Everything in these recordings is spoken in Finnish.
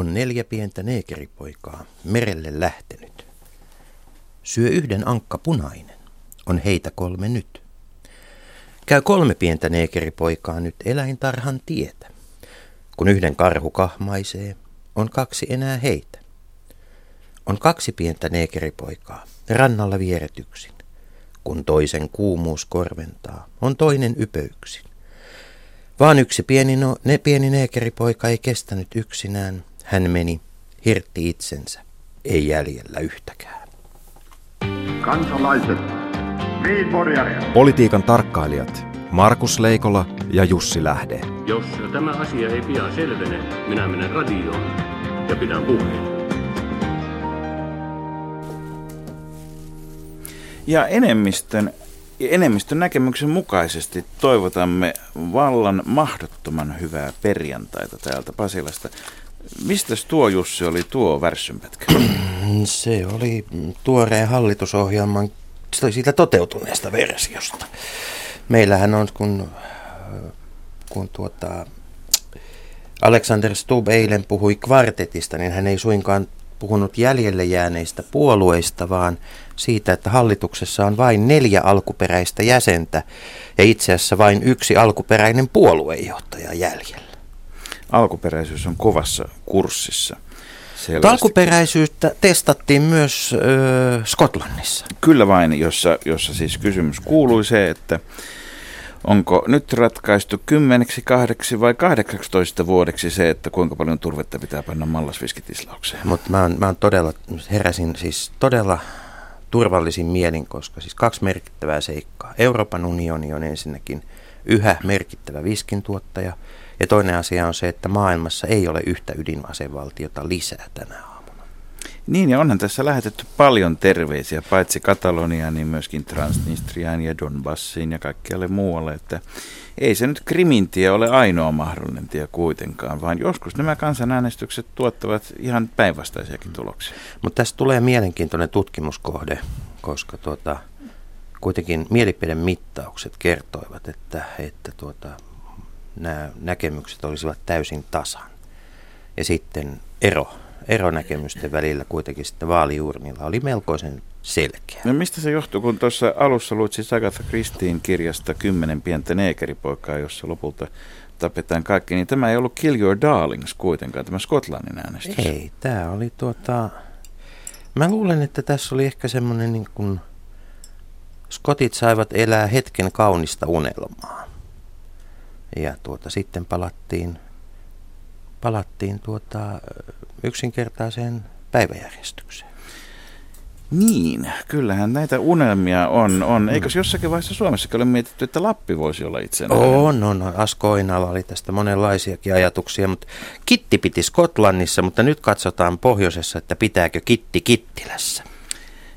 on neljä pientä neekeripoikaa merelle lähtenyt. Syö yhden ankka punainen, on heitä kolme nyt. Käy kolme pientä neekeripoikaa nyt eläintarhan tietä. Kun yhden karhu kahmaisee, on kaksi enää heitä. On kaksi pientä neekeripoikaa, rannalla vieretyksin. Kun toisen kuumuus korventaa, on toinen ypöyksin. Vaan yksi pieni, no, ne pieni neekeripoika ei kestänyt yksinään. Hän meni, hirtti itsensä, ei jäljellä yhtäkään. Kansalaiset, Politiikan tarkkailijat Markus Leikola ja Jussi Lähde. Jos tämä asia ei pian selvene, minä menen radioon ja pidän puheen. Ja enemmistön, enemmistön näkemyksen mukaisesti toivotamme vallan mahdottoman hyvää perjantaita täältä Pasilasta. Mistä tuo Jussi oli tuo värssynpätkä? Se oli tuoreen hallitusohjelman siitä toteutuneesta versiosta. Meillähän on, kun, kun tuota, Alexander Stubb eilen puhui kvartetista, niin hän ei suinkaan puhunut jäljelle jääneistä puolueista, vaan siitä, että hallituksessa on vain neljä alkuperäistä jäsentä ja itse asiassa vain yksi alkuperäinen puoluejohtaja jäljellä. Alkuperäisyys on kovassa kurssissa. Selvästi. Alkuperäisyyttä testattiin myös ö, Skotlannissa. Kyllä vain, jossa, jossa siis kysymys kuului se, että onko nyt ratkaistu kymmeneksi, kahdeksi vai 18 vuodeksi se, että kuinka paljon turvetta pitää panna mallasviskitislaukseen? Mutta mä, mä todella, heräsin siis todella turvallisin mielin, koska siis kaksi merkittävää seikkaa. Euroopan unioni on ensinnäkin yhä merkittävä viskintuottaja – ja toinen asia on se, että maailmassa ei ole yhtä ydinasevaltiota lisää tänä aamuna. Niin, ja onhan tässä lähetetty paljon terveisiä, paitsi Kataloniaan, niin myöskin Transnistriaan ja Donbassiin ja kaikkialle muualle, että ei se nyt Krimintie ole ainoa mahdollinen tie kuitenkaan, vaan joskus nämä kansanäänestykset tuottavat ihan päinvastaisiakin tuloksia. Mutta tässä tulee mielenkiintoinen tutkimuskohde, koska tuota, kuitenkin mielipidemittaukset kertoivat, että, että tuota, nämä näkemykset olisivat täysin tasan. Ja sitten ero, ero näkemysten välillä kuitenkin sitten vaaliurnilla oli melkoisen selkeä. No mistä se johtuu, kun tuossa alussa luit siis Agatha Christine kirjasta Kymmenen pientä neekeripoikaa, jossa lopulta tapetaan kaikki, niin tämä ei ollut Kill Your Darlings kuitenkaan, tämä Skotlannin äänestys. Ei, tämä oli tuota... Mä luulen, että tässä oli ehkä semmoinen niin kuin... Skotit saivat elää hetken kaunista unelmaa. Ja tuota, sitten palattiin, palattiin tuota, yksinkertaiseen päiväjärjestykseen. Niin, kyllähän näitä unelmia on. on. Eikö mm. jossakin vaiheessa Suomessakin ole mietitty, että Lappi voisi olla itsenäinen? On, on. Asko Oinala oli tästä monenlaisiakin ajatuksia, mutta Kitti piti Skotlannissa, mutta nyt katsotaan pohjoisessa, että pitääkö Kitti Kittilässä.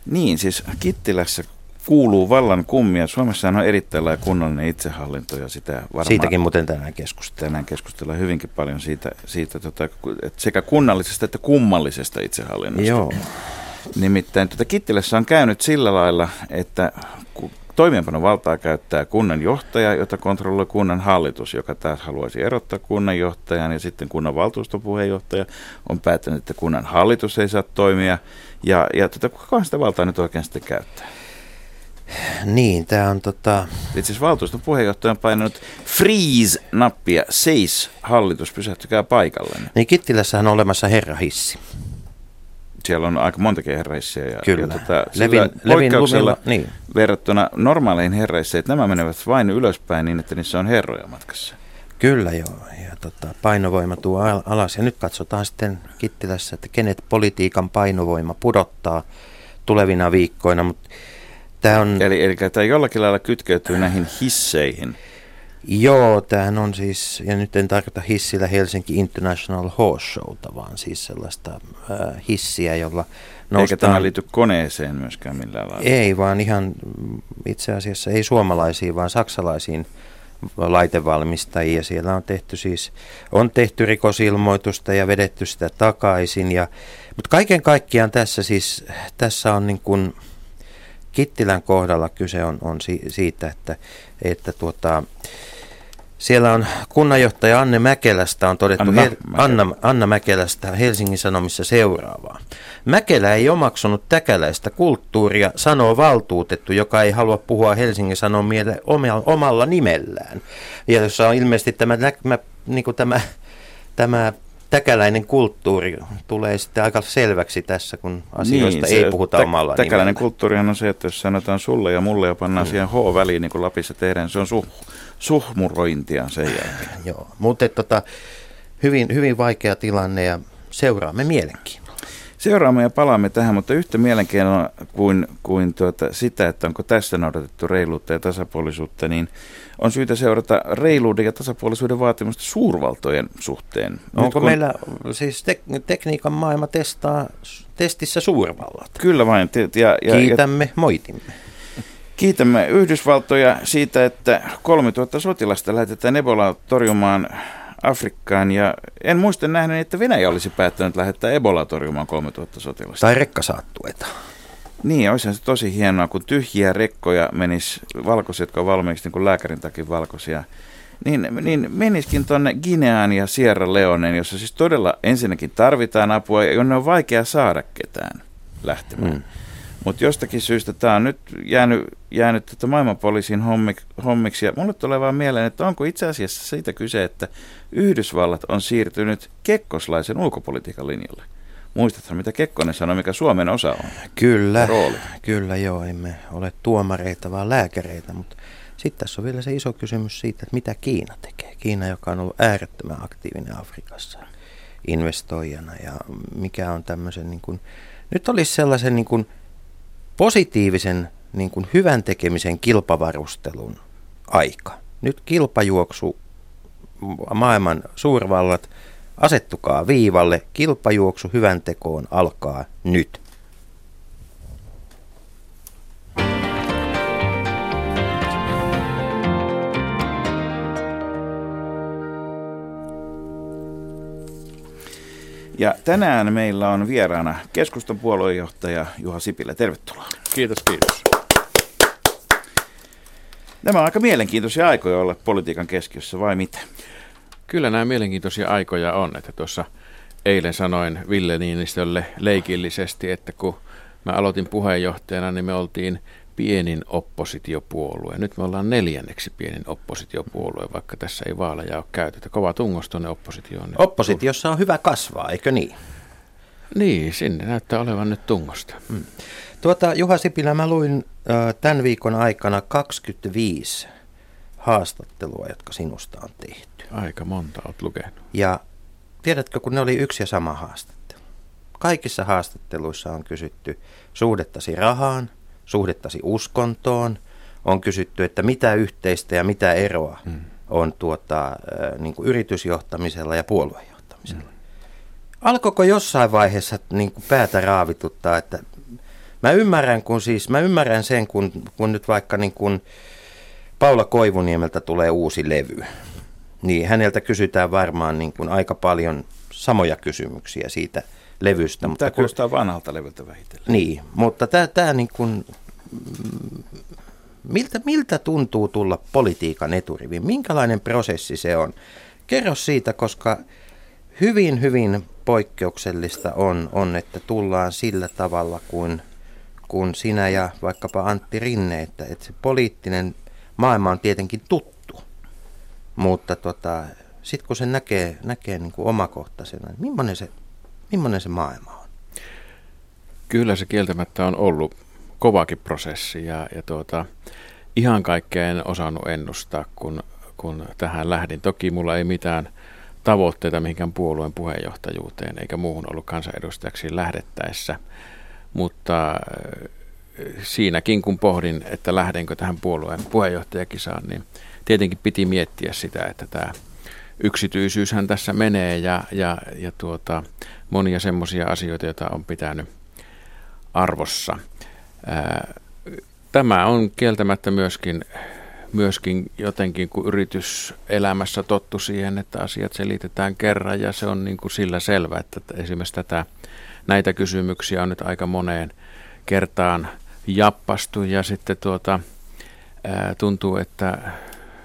Niin, siis Kittilässä kuuluu vallan kummia. Suomessa on erittäin laaja kunnallinen itsehallinto ja sitä varmaan... Siitäkin muuten tänään keskustellaan. Tänään keskustellaan hyvinkin paljon siitä, siitä tota, että sekä kunnallisesta että kummallisesta itsehallinnosta. Joo. Nimittäin tuota Kittilässä on käynyt sillä lailla, että valtaa käyttää kunnan johtaja, jota kontrolloi kunnan hallitus, joka taas haluaisi erottaa kunnanjohtajan ja sitten kunnan valtuustopuheenjohtaja on päättänyt, että kunnan hallitus ei saa toimia. Ja, ja tuota, kuka sitä valtaa nyt oikein sitten käyttää? Niin, tämä on tota... Itse asiassa valtuuston puheenjohtaja on painanut freeze-nappia, seis hallitus, pysähtykää paikalle. Niin Kittilässä on olemassa herrahissi. Siellä on aika montakin herrahissiä. Ja, Kyllä. Ja tota, Levin, Levin lumilla, niin. verrattuna normaaleihin herraisseihin, että nämä menevät vain ylöspäin niin, että niissä on herroja matkassa. Kyllä joo, ja tota, painovoima tuo alas. Ja nyt katsotaan sitten Kittilässä, että kenet politiikan painovoima pudottaa tulevina viikkoina, mutta Tämä on... Eli, eli tämä jollakin lailla kytkeytyy näihin hisseihin. Joo, tämähän on siis, ja nyt en tarkoita hissillä Helsinki International Horse Showta, vaan siis sellaista äh, hissiä, jolla noustaan... Eikä tämä liity koneeseen myöskään millään lailla. Ei, vaan ihan itse asiassa ei suomalaisiin, vaan saksalaisiin laitevalmistajia. Siellä on tehty siis, on tehty rikosilmoitusta ja vedetty sitä takaisin. Ja, mutta kaiken kaikkiaan tässä siis, tässä on niin kuin, Kittilän kohdalla kyse on, on si, siitä, että, että tuota, Siellä on kunnanjohtaja Anne Mäkelästä on todettu, Anna Hel- Mäkelä. Anna, Anna Mäkelästä Helsingin Sanomissa seuraavaa. Mäkelä ei omaksunut täkäläistä kulttuuria, sanoo valtuutettu, joka ei halua puhua Helsingin Sanomille omalla, nimellään. Ja jossa on ilmeisesti tämä, näkymä, niin kuin tämä, tämä täkäläinen kulttuuri tulee sitten aika selväksi tässä, kun asioista niin, ei puhuta tä- omalla Täkäläinen nimellään. kulttuurihan on se, että jos sanotaan sulle ja mulle ja pannaan mm. siihen H-väliin, niin kuin Lapissa tehdään, se on suh, suhmurointia sen jälkeen. Joo, mutta tota, hyvin, hyvin vaikea tilanne ja seuraamme mielenkiinnolla. Seuraamme ja palaamme tähän, mutta yhtä mielenkiinnolla kuin, kuin tuota, sitä, että onko tässä noudatettu reiluutta ja tasapuolisuutta, niin on syytä seurata reiluuden ja tasapuolisuuden vaatimusta suurvaltojen suhteen. Nyt Onko kun- meillä siis tek- tekniikan maailma testaa testissä suurvallat? Kyllä vain. Ja, ja, ja, Kiitämme, moitimme. Kiitämme Yhdysvaltoja siitä, että 3000 sotilasta lähetetään Ebolaa torjumaan Afrikkaan. Ja en muista nähnyt, että Venäjä olisi päättänyt lähettää Ebolaa torjumaan 3000 sotilasta. Tai rekkasaattueita. Niin, olisihan se tosi hienoa, kun tyhjiä rekkoja menis valkoisia, jotka on valmiiksi niin kuin lääkärin takia valkoisia. Niin, niin meniskin tuonne Gineaan ja Sierra Leoneen, jossa siis todella ensinnäkin tarvitaan apua ja jonne on vaikea saada ketään lähtemään. Mm. Mutta jostakin syystä tämä on nyt jäänyt, jäänyt tota maailmanpoliisin hommik, hommiksi. Ja mulle tulee vaan mieleen, että onko itse asiassa siitä kyse, että Yhdysvallat on siirtynyt kekkoslaisen ulkopolitiikan linjalle. Muistathan, mitä Kekkonen sanoi, mikä Suomen osa on? Kyllä, Rooli. kyllä joo, emme ole tuomareita vaan lääkäreitä, mutta sitten tässä on vielä se iso kysymys siitä, että mitä Kiina tekee. Kiina, joka on ollut äärettömän aktiivinen Afrikassa investoijana ja mikä on tämmöisen, niin kuin, nyt olisi sellaisen niin kuin positiivisen niin kuin hyvän tekemisen kilpavarustelun aika. Nyt kilpajuoksu, maailman suurvallat, asettukaa viivalle, kilpajuoksu hyvän tekoon alkaa nyt. Ja tänään meillä on vieraana keskustan puoluejohtaja Juha Sipilä. Tervetuloa. Kiitos, kiitos. Nämä on aika mielenkiintoisia aikoja olla politiikan keskiössä, vai mitä? Kyllä nämä mielenkiintoisia aikoja on, että tuossa eilen sanoin Ville Niinistölle leikillisesti, että kun mä aloitin puheenjohtajana, niin me oltiin pienin oppositiopuolue. Nyt me ollaan neljänneksi pienin oppositiopuolue, vaikka tässä ei vaaleja ole käytetty. Kova tungos tuonne oppositioon. Niin- Oppositiossa on hyvä kasvaa, eikö niin? Niin, sinne näyttää olevan nyt tungosta. Mm. Tuota, Juha Sipilä, mä luin ö, tämän viikon aikana 25 haastattelua, jotka sinusta on tehty. Aika monta olet lukenut. Ja tiedätkö, kun ne oli yksi ja sama haastattelu. Kaikissa haastatteluissa on kysytty suhdettasi rahaan, suhdettasi uskontoon, on kysytty, että mitä yhteistä ja mitä eroa hmm. on tuota, niin kuin yritysjohtamisella ja puoluejohtamisella. Hmm. Alkoiko jossain vaiheessa niin kuin päätä raavituttaa, että mä ymmärrän, kun siis, mä ymmärrän sen, kun, kun nyt vaikka niin kuin Paula Koivuniemeltä tulee uusi levy, niin häneltä kysytään varmaan niin kuin aika paljon samoja kysymyksiä siitä levystä. Mutta Tämä kuulostaa vanhalta levyltä vähitellen. Niin, mutta tämä, tämä niin kuin, mm, miltä, miltä tuntuu tulla politiikan eturiviin? Minkälainen prosessi se on? Kerro siitä, koska hyvin, hyvin poikkeuksellista on, on että tullaan sillä tavalla kuin, kuin sinä ja vaikkapa Antti Rinne, että, että se poliittinen maailma on tietenkin tuttu, mutta tota, sitten kun se näkee, näkee niin kuin omakohtaisena, niin millainen se, millainen se maailma on? Kyllä se kieltämättä on ollut kovakin prosessi ja, ja tuota, ihan kaikkea en osannut ennustaa, kun, kun tähän lähdin. Toki mulla ei mitään tavoitteita mihinkään puolueen puheenjohtajuuteen eikä muuhun ollut kansanedustajaksi lähdettäessä, mutta siinäkin kun pohdin, että lähdenkö tähän puolueen puheenjohtajakisaan, niin tietenkin piti miettiä sitä, että tämä yksityisyyshän tässä menee ja, ja, ja tuota, monia semmoisia asioita, joita on pitänyt arvossa. Tämä on kieltämättä myöskin, myöskin jotenkin, kun yrityselämässä tottu siihen, että asiat selitetään kerran ja se on niin kuin sillä selvä, että esimerkiksi tätä, näitä kysymyksiä on nyt aika moneen kertaan jappastu ja sitten tuota, tuntuu, että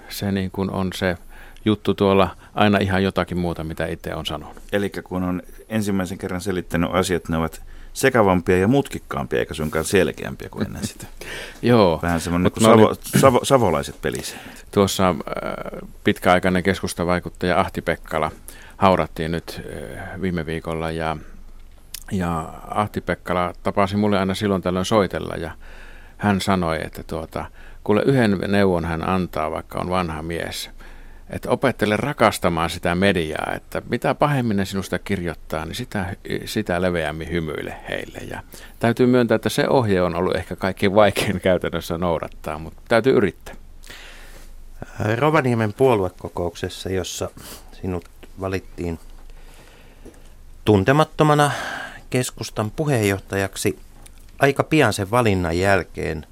se niin kuin on se juttu tuolla aina ihan jotakin muuta, mitä itse on sanonut. Eli kun on ensimmäisen kerran selittänyt asiat, ne ovat sekavampia ja mutkikkaampia, eikä suinkaan selkeämpiä kuin ennen sitä. Joo. Vähän semmoinen kuin savo, savo, savolaiset pelisäännöt. Tuossa äh, pitkäaikainen keskustavaikuttaja Ahti Pekkala haudattiin nyt äh, viime viikolla ja, ja Ahti Pekkala tapasi mulle aina silloin tällöin soitella ja hän sanoi, että tuota, kuule yhden neuvon hän antaa, vaikka on vanha mies – että opettele rakastamaan sitä mediaa, että mitä pahemmin ne sinusta kirjoittaa, niin sitä, sitä leveämmin hymyile heille. Ja täytyy myöntää, että se ohje on ollut ehkä kaikkein vaikein käytännössä noudattaa, mutta täytyy yrittää. Rovaniemen puoluekokouksessa, jossa sinut valittiin tuntemattomana keskustan puheenjohtajaksi, aika pian sen valinnan jälkeen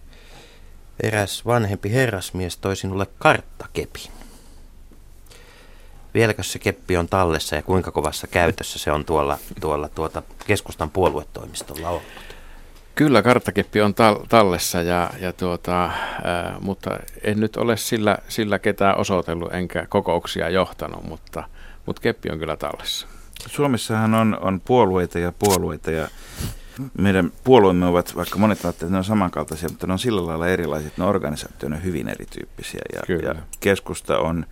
eräs vanhempi herrasmies toi sinulle karttakepin. Vieläkö se keppi on tallessa ja kuinka kovassa käytössä se on tuolla, tuolla tuota keskustan puoluetoimistolla ollut? Kyllä karttakeppi on tal- tallessa, ja, ja tuota, ää, mutta en nyt ole sillä, sillä ketään osoitellut enkä kokouksia johtanut, mutta, mutta keppi on kyllä tallessa. Suomessahan on, on puolueita ja puolueita ja meidän puolueemme ovat, vaikka monet ajattelevat, että ne on samankaltaisia, mutta ne on sillä lailla erilaiset, ne organisaatio on hyvin erityyppisiä ja, ja keskusta on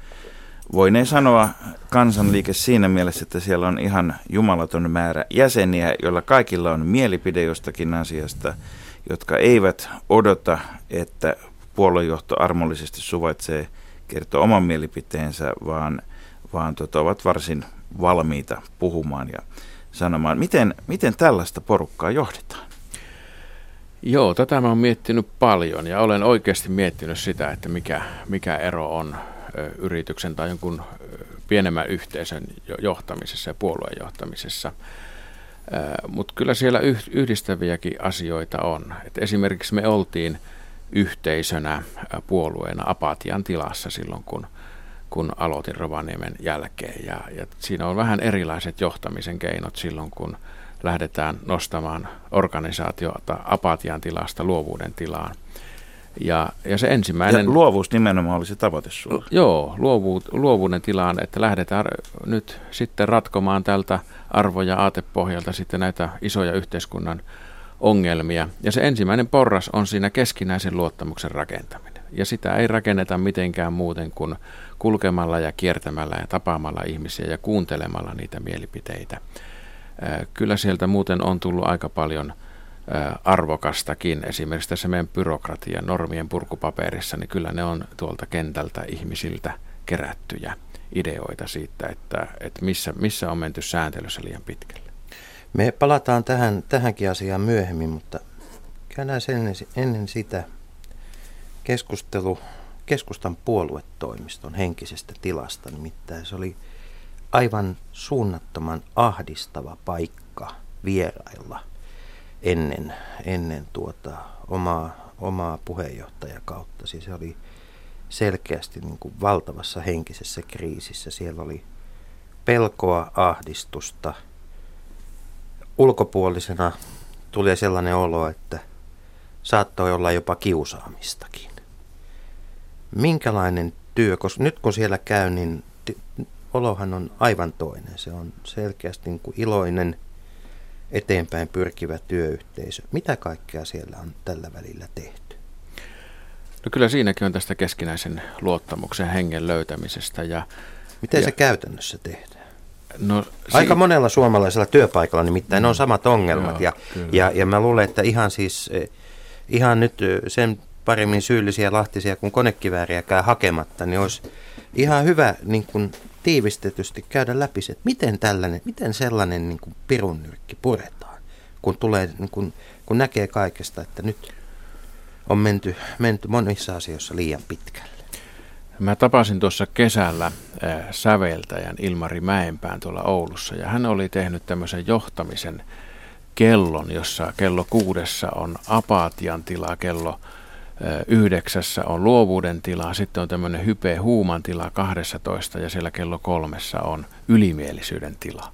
voineen sanoa kansanliike siinä mielessä, että siellä on ihan jumalaton määrä jäseniä, joilla kaikilla on mielipide jostakin asiasta, jotka eivät odota, että puoluejohto armollisesti suvaitsee kertoa oman mielipiteensä, vaan, vaan tota, ovat varsin valmiita puhumaan ja sanomaan. Miten, miten tällaista porukkaa johdetaan? Joo, tätä mä oon miettinyt paljon ja olen oikeasti miettinyt sitä, että mikä, mikä ero on yrityksen tai jonkun pienemmän yhteisön johtamisessa ja puolueen johtamisessa. Mutta kyllä siellä yhdistäviäkin asioita on. Et esimerkiksi me oltiin yhteisönä puolueena apatian tilassa silloin, kun, kun aloitin Rovaniemen jälkeen. Ja, ja siinä on vähän erilaiset johtamisen keinot silloin, kun lähdetään nostamaan organisaatiota apatian tilasta luovuuden tilaan. Ja, ja se ensimmäinen... Ja luovuus nimenomaan oli se tavoite sulla. Joo, luovu, luovuuden tilaan, että lähdetään nyt sitten ratkomaan tältä arvo- ja aatepohjalta sitten näitä isoja yhteiskunnan ongelmia. Ja se ensimmäinen porras on siinä keskinäisen luottamuksen rakentaminen. Ja sitä ei rakenneta mitenkään muuten kuin kulkemalla ja kiertämällä ja tapaamalla ihmisiä ja kuuntelemalla niitä mielipiteitä. Kyllä sieltä muuten on tullut aika paljon – arvokastakin. Esimerkiksi tässä meidän byrokratian normien purkupaperissa, niin kyllä ne on tuolta kentältä ihmisiltä kerättyjä ideoita siitä, että, että missä, missä on menty sääntelyssä liian pitkälle. Me palataan tähän, tähänkin asiaan myöhemmin, mutta käydään ennen, ennen sitä keskustelu keskustan puoluetoimiston henkisestä tilasta. Nimittäin se oli aivan suunnattoman ahdistava paikka vierailla – ennen, ennen tuota omaa, omaa puheenjohtajakautta. Siis se oli selkeästi niin kuin valtavassa henkisessä kriisissä. Siellä oli pelkoa, ahdistusta. Ulkopuolisena tuli sellainen olo, että saattoi olla jopa kiusaamistakin. Minkälainen työ, koska nyt kun siellä käy, niin olohan on aivan toinen. Se on selkeästi niin kuin iloinen, eteenpäin pyrkivä työyhteisö. Mitä kaikkea siellä on tällä välillä tehty? No kyllä siinäkin on tästä keskinäisen luottamuksen hengen löytämisestä. Ja, Miten ja, se käytännössä tehdään? No, si- Aika monella suomalaisella työpaikalla nimittäin mm. on samat ongelmat. Joo, ja, ja, ja mä luulen, että ihan siis eh, ihan nyt eh, sen paremmin syyllisiä lahtisia kuin konekivääriäkään hakematta, niin olisi ihan hyvä niin kuin tiivistetysti käydä läpi se, että miten, tällainen, miten sellainen niin kuin pirunnyrkki puretaan, kun, tulee, niin kuin, kun näkee kaikesta, että nyt on menty, menty monissa asioissa liian pitkälle. Mä tapasin tuossa kesällä äh, säveltäjän Ilmari Mäenpään tuolla Oulussa ja hän oli tehnyt tämmöisen johtamisen kellon, jossa kello kuudessa on apatian tila, kello yhdeksässä on luovuuden tila, sitten on tämmöinen hype huuman tila 12 ja siellä kello kolmessa on ylimielisyyden tila.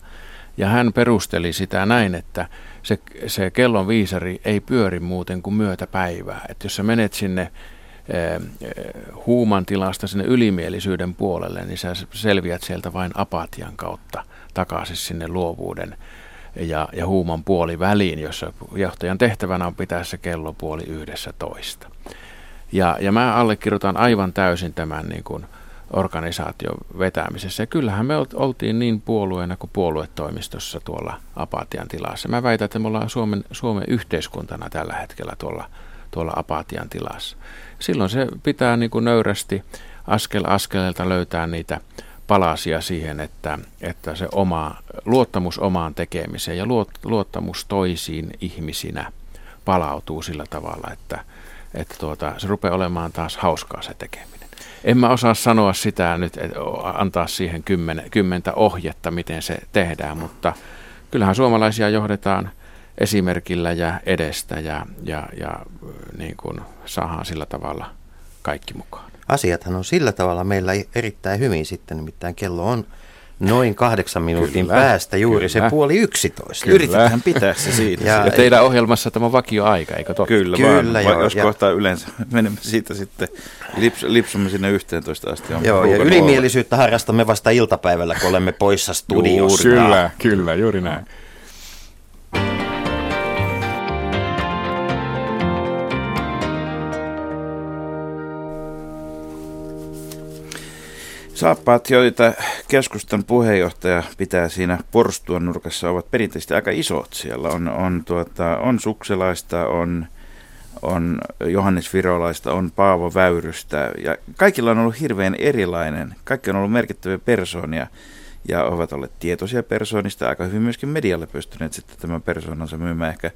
Ja hän perusteli sitä näin, että se, se kellon viisari ei pyöri muuten kuin myötä päivää. Että jos sä menet sinne huuman tilasta sinne ylimielisyyden puolelle, niin sä selviät sieltä vain apatian kautta takaisin sinne luovuuden ja, ja huuman puoli väliin, jossa johtajan tehtävänä on pitää se kello puoli yhdessä toista. Ja, ja mä allekirjoitan aivan täysin tämän niin kuin organisaation vetämisessä. Ja kyllähän me oltiin niin puolueena kuin puoluetoimistossa tuolla apatian tilassa. Mä väitän, että me ollaan Suomen, Suomen yhteiskuntana tällä hetkellä tuolla, tuolla apatian tilassa. Silloin se pitää niin kuin nöyrästi askel askeleelta löytää niitä palasia siihen, että, että se oma, luottamus omaan tekemiseen ja luottamus toisiin ihmisinä palautuu sillä tavalla, että, että tuota, se rupeaa olemaan taas hauskaa se tekeminen. En mä osaa sanoa sitä nyt, että antaa siihen kymmen, kymmentä ohjetta, miten se tehdään, mutta kyllähän suomalaisia johdetaan esimerkillä ja edestä ja, ja, ja niin kuin saadaan sillä tavalla kaikki mukaan. Asiathan on sillä tavalla meillä erittäin hyvin sitten, nimittäin kello on noin kahdeksan minuutin kyllä, päästä juuri kyllä. se puoli yksitoista. Kyllä. Yritetään pitää se siitä. Ja, ja teidän ohjelmassa tämä vakio aika, eikö totta? Kyllä, kyllä vaan, joo, jos ja, kohtaa yleensä menemme siitä sitten, lips, lipsumme sinne 11 asti. On joo, ja ylimielisyyttä harrastamme vasta iltapäivällä, kun olemme poissa studiosta. Kyllä, kyllä, juuri näin. Saappaat, joita keskustan puheenjohtaja pitää siinä porstuan nurkassa, ovat perinteisesti aika isot siellä. On, on, tuota, on Sukselaista, on, on Johannes Virolaista, on Paavo Väyrystä ja kaikilla on ollut hirveän erilainen. Kaikki on ollut merkittäviä persoonia ja ovat olleet tietoisia persoonista, aika hyvin myöskin medialle pystyneet sitten tämän persoonansa myymään ehkä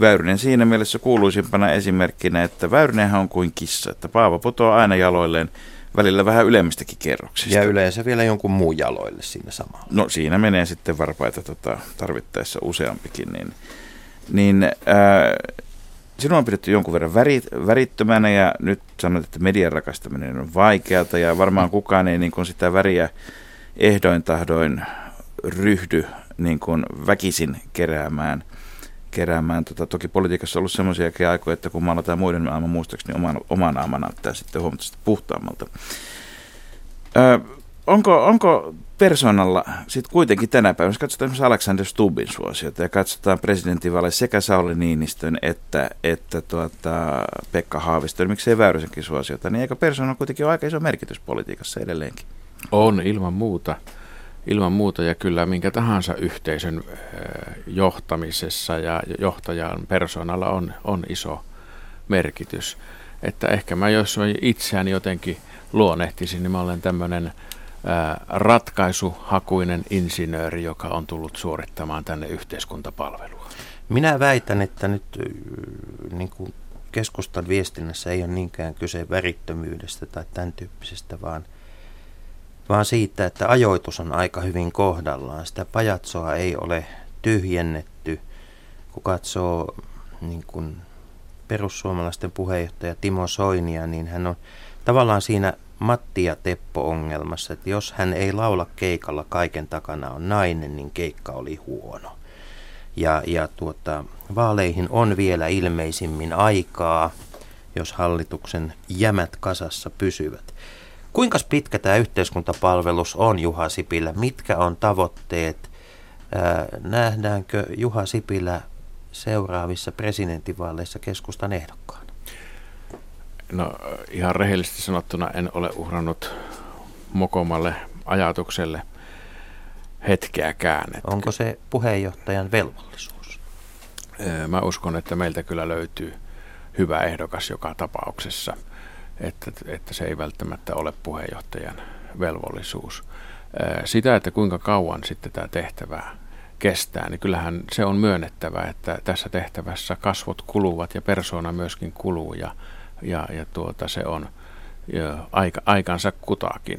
Väyrynen siinä mielessä kuuluisimpana esimerkkinä, että Väyrynenhän on kuin kissa, että Paavo putoaa aina jaloilleen välillä vähän ylemmistäkin kerroksista. Ja yleensä vielä jonkun muun jaloille siinä samalla. No siinä menee sitten varpaita tota, tarvittaessa useampikin. Niin, niin ää, sinua on pidetty jonkun verran värit, värittömänä ja nyt sanoit, että median rakastaminen on vaikeata ja varmaan kukaan ei niin kuin sitä väriä ehdoin tahdoin ryhdy niin kuin väkisin keräämään – keräämään. Tota, toki politiikassa on ollut semmoisiakin aikoja, että kun maalataan muiden naama muistaakseni niin oma, oma naama näyttää sitten huomattavasti puhtaammalta. Ö, onko, onko persoonalla sitten kuitenkin tänä päivänä, jos katsotaan esimerkiksi Alexander Stubbin suosiota ja katsotaan presidentinvaaleja sekä Sauli Niinistön että, että tuota, Pekka Haaviston, miksei Väyrysenkin suosiota, niin eikö persoonalla kuitenkin ole aika iso merkitys politiikassa edelleenkin? On ilman muuta ilman muuta ja kyllä minkä tahansa yhteisön johtamisessa ja johtajan persoonalla on, on iso merkitys. Että ehkä mä jos itseäni jotenkin luonnehtisin, niin mä olen tämmöinen ratkaisuhakuinen insinööri, joka on tullut suorittamaan tänne yhteiskuntapalvelua. Minä väitän, että nyt niin kuin keskustan viestinnässä ei ole niinkään kyse värittömyydestä tai tämän tyyppisestä, vaan – vaan siitä, että ajoitus on aika hyvin kohdallaan. Sitä pajatsoa ei ole tyhjennetty. Kun katsoo niin kuin perussuomalaisten puheenjohtaja Timo Soinia, niin hän on tavallaan siinä Matti ja Teppo-ongelmassa, että jos hän ei laula keikalla, kaiken takana on nainen, niin keikka oli huono. Ja, ja tuota, vaaleihin on vielä ilmeisimmin aikaa, jos hallituksen jämät kasassa pysyvät. Kuinka pitkä tämä yhteiskuntapalvelus on, Juha Sipilä? Mitkä on tavoitteet? Nähdäänkö Juha Sipilä seuraavissa presidentinvaaleissa keskustan ehdokkaana? No ihan rehellisesti sanottuna en ole uhrannut mokomalle ajatukselle hetkeäkään. Että Onko se puheenjohtajan velvollisuus? Mä uskon, että meiltä kyllä löytyy hyvä ehdokas joka tapauksessa – että, että se ei välttämättä ole puheenjohtajan velvollisuus. Sitä, että kuinka kauan sitten tämä tehtävä kestää, niin kyllähän se on myönnettävä, että tässä tehtävässä kasvot kuluvat ja persona myöskin kuluu ja, ja, ja tuota, se on aika, aikansa kutaakin.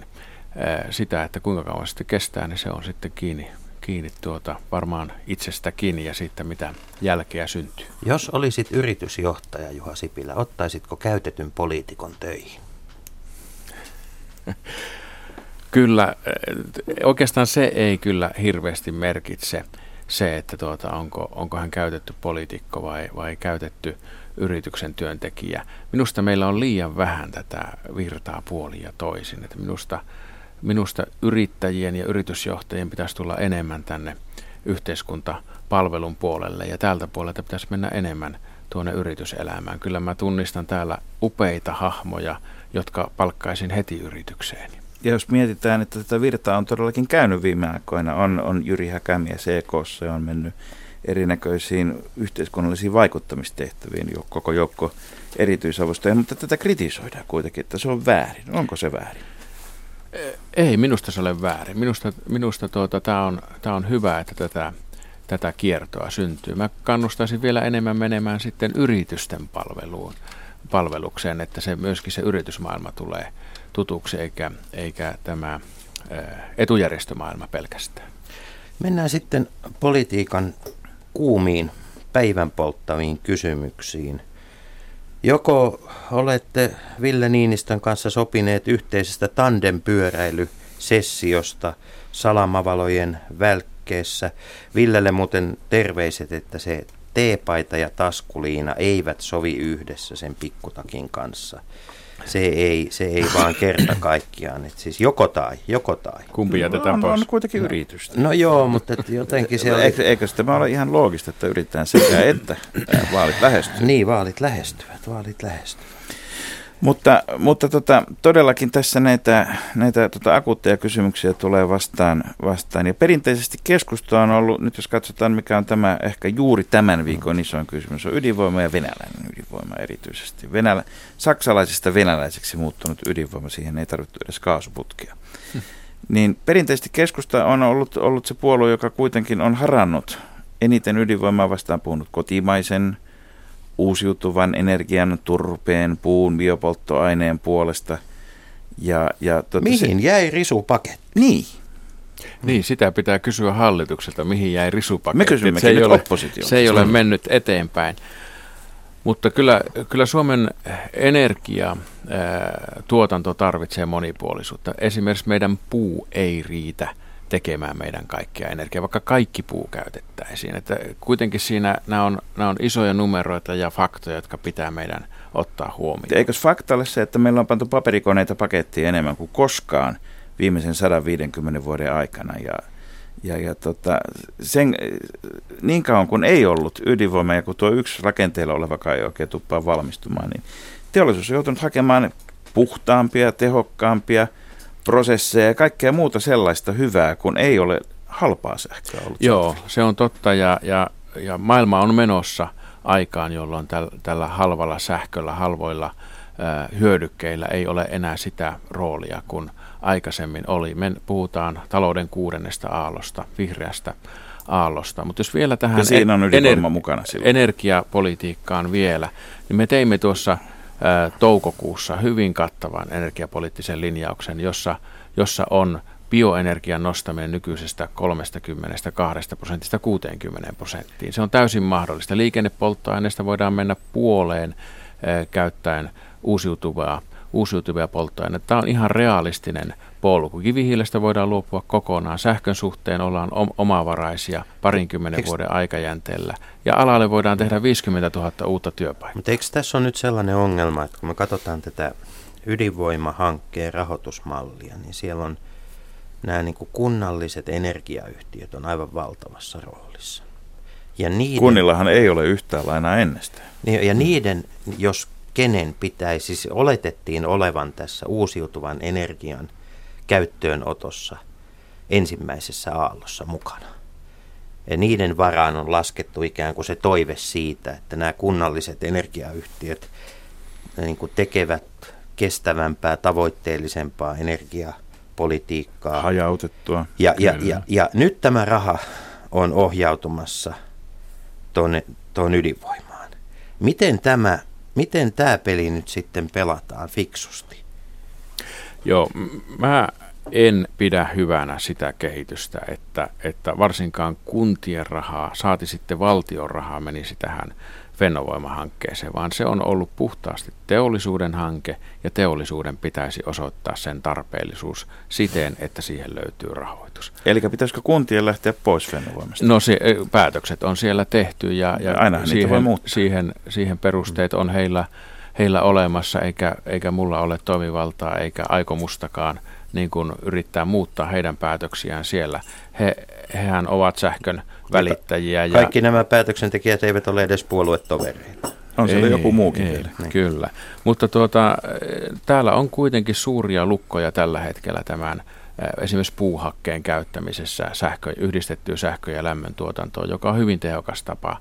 Sitä, että kuinka kauan sitten kestää, niin se on sitten kiinni kiinni tuota, varmaan itsestäkin ja siitä, mitä jälkeä syntyy. Jos olisit yritysjohtaja Juha Sipilä, ottaisitko käytetyn poliitikon töihin? kyllä, oikeastaan se ei kyllä hirveästi merkitse. se, että tuota, onko, onko hän käytetty poliitikko vai, vai käytetty yrityksen työntekijä. Minusta meillä on liian vähän tätä virtaa puolin ja toisin. Että minusta, minusta yrittäjien ja yritysjohtajien pitäisi tulla enemmän tänne yhteiskuntapalvelun puolelle ja tältä puolelta pitäisi mennä enemmän tuonne yrityselämään. Kyllä mä tunnistan täällä upeita hahmoja, jotka palkkaisin heti yritykseen. Ja jos mietitään, että tätä virtaa on todellakin käynyt viime aikoina, on, on Jyri Häkämiä CK, on mennyt erinäköisiin yhteiskunnallisiin vaikuttamistehtäviin jo koko joukko erityisavustajia, mutta tätä kritisoidaan kuitenkin, että se on väärin. Onko se väärin? Ei, minusta se ole väärin. Minusta, minusta tuota, tämä on, tää on hyvä, että tätä, tätä kiertoa syntyy. Mä kannustaisin vielä enemmän menemään sitten yritysten palveluun, palvelukseen, että se myöskin se yritysmaailma tulee tutuksi, eikä, eikä tämä etujärjestömaailma pelkästään. Mennään sitten politiikan kuumiin päivän polttaviin kysymyksiin. Joko olette Ville Niinistön kanssa sopineet yhteisestä tandempyöräilysessiosta salamavalojen välkkeessä. Villelle muuten terveiset, että se teepaita ja taskuliina eivät sovi yhdessä sen pikkutakin kanssa se ei, se ei vaan kerta kaikkiaan. Et siis joko tai, joko tai. Kumpi jätetään on, pois? On kuitenkin yritystä. No joo, mutta et jotenkin se. Eikö, eikö tämä ole ihan loogista, että yritetään sekä että vaalit lähestyvät? Niin, vaalit lähestyvät, vaalit lähestyvät. Mutta, mutta tota, todellakin tässä näitä, näitä tota, akuutteja kysymyksiä tulee vastaan, vastaan. Ja perinteisesti keskusta on ollut, nyt jos katsotaan mikä on tämä ehkä juuri tämän viikon isoin kysymys, on ydinvoima ja venäläinen ydinvoima erityisesti. Venälä, saksalaisista venäläiseksi muuttunut ydinvoima, siihen ei tarvittu edes kaasuputkia. Hmm. Niin perinteisesti keskusta on ollut, ollut se puolue, joka kuitenkin on harannut eniten ydinvoimaa vastaan puhunut kotimaisen uusiutuvan energian, turpeen, puun, biopolttoaineen puolesta. Ja, ja tuota, mihin se, jäi risupaketti? Niin. Niin, sitä pitää kysyä hallitukselta, mihin jäi risupaketti. Me kysymme se ei ole, Se ei ole mennyt eteenpäin. Mutta kyllä, kyllä Suomen energia tuotanto tarvitsee monipuolisuutta. Esimerkiksi meidän puu ei riitä – tekemään meidän kaikkia energiaa, vaikka kaikki puu käytettäisiin. Että kuitenkin siinä nämä on, nämä on isoja numeroita ja faktoja, jotka pitää meidän ottaa huomioon. Eikös fakta ole se, että meillä on pantu paperikoneita pakettiin enemmän kuin koskaan viimeisen 150 vuoden aikana ja ja, ja tota, sen, niin kauan kuin ei ollut ydinvoima ja kun tuo yksi rakenteella oleva kai oikein tuppaa valmistumaan, niin teollisuus on joutunut hakemaan puhtaampia, tehokkaampia, prosesseja ja kaikkea muuta sellaista hyvää, kun ei ole halpaa sähköä ollut. Joo, se on totta ja, ja, ja maailma on menossa aikaan, jolloin täl, tällä halvalla sähköllä, halvoilla ää, hyödykkeillä ei ole enää sitä roolia kuin aikaisemmin oli. Me puhutaan talouden kuudennesta aallosta, vihreästä aallosta. Mutta jos vielä tähän ja siinä on ener- mukana energiapolitiikkaan vielä, niin me teimme tuossa – toukokuussa hyvin kattavan energiapoliittisen linjauksen, jossa, jossa on bioenergian nostaminen nykyisestä 32 prosentista 60 prosenttiin. Se on täysin mahdollista. Liikennepolttoaineista voidaan mennä puoleen käyttäen uusiutuvaa, uusiutuvia polttoaineita. Tämä on ihan realistinen polku. Kivihiilestä voidaan luopua kokonaan. Sähkön suhteen ollaan omavaraisia parinkymmenen vuoden aikajänteellä. Ja alalle voidaan tehdä 50 000 uutta työpaikkaa. Mutta eikö tässä ole nyt sellainen ongelma, että kun me katsotaan tätä ydinvoimahankkeen rahoitusmallia, niin siellä on nämä niin kuin kunnalliset energiayhtiöt on aivan valtavassa roolissa. Ja niiden, Kunnillahan ei ole yhtään lainaa ennestään. Niin, ja niiden, jos kenen pitäisi, siis oletettiin olevan tässä uusiutuvan energian käyttöönotossa ensimmäisessä aallossa mukana. Ja niiden varaan on laskettu ikään kuin se toive siitä, että nämä kunnalliset energiayhtiöt niin kuin tekevät kestävämpää, tavoitteellisempaa energiapolitiikkaa. Hajautettua. Ja, ja, ja, ja nyt tämä raha on ohjautumassa tuon ydinvoimaan. Miten tämä, miten tämä peli nyt sitten pelataan fiksusti? Joo, mä en pidä hyvänä sitä kehitystä, että, että varsinkaan kuntien rahaa, saati sitten valtion rahaa menisi tähän Fennovoima-hankkeeseen, vaan se on ollut puhtaasti teollisuuden hanke ja teollisuuden pitäisi osoittaa sen tarpeellisuus siten, että siihen löytyy rahoitus. Eli pitäisikö kuntien lähteä pois Fennovoimasta? No se, päätökset on siellä tehty ja, ja, ja siihen, voi siihen, siihen perusteet on heillä, heillä olemassa, eikä, eikä mulla ole toimivaltaa eikä aikomustakaan niin kuin yrittää muuttaa heidän päätöksiään siellä. He, hehän ovat sähkön välittäjiä. Ja Kaikki nämä päätöksentekijät eivät ole edes puoluetovereita. On siellä ei, joku muukin ei, vielä. Niin. Kyllä, mutta tuota, täällä on kuitenkin suuria lukkoja tällä hetkellä tämän esimerkiksi puuhakkeen käyttämisessä sähkö, yhdistettyä sähkö- ja lämmöntuotantoon, joka on hyvin tehokas tapa.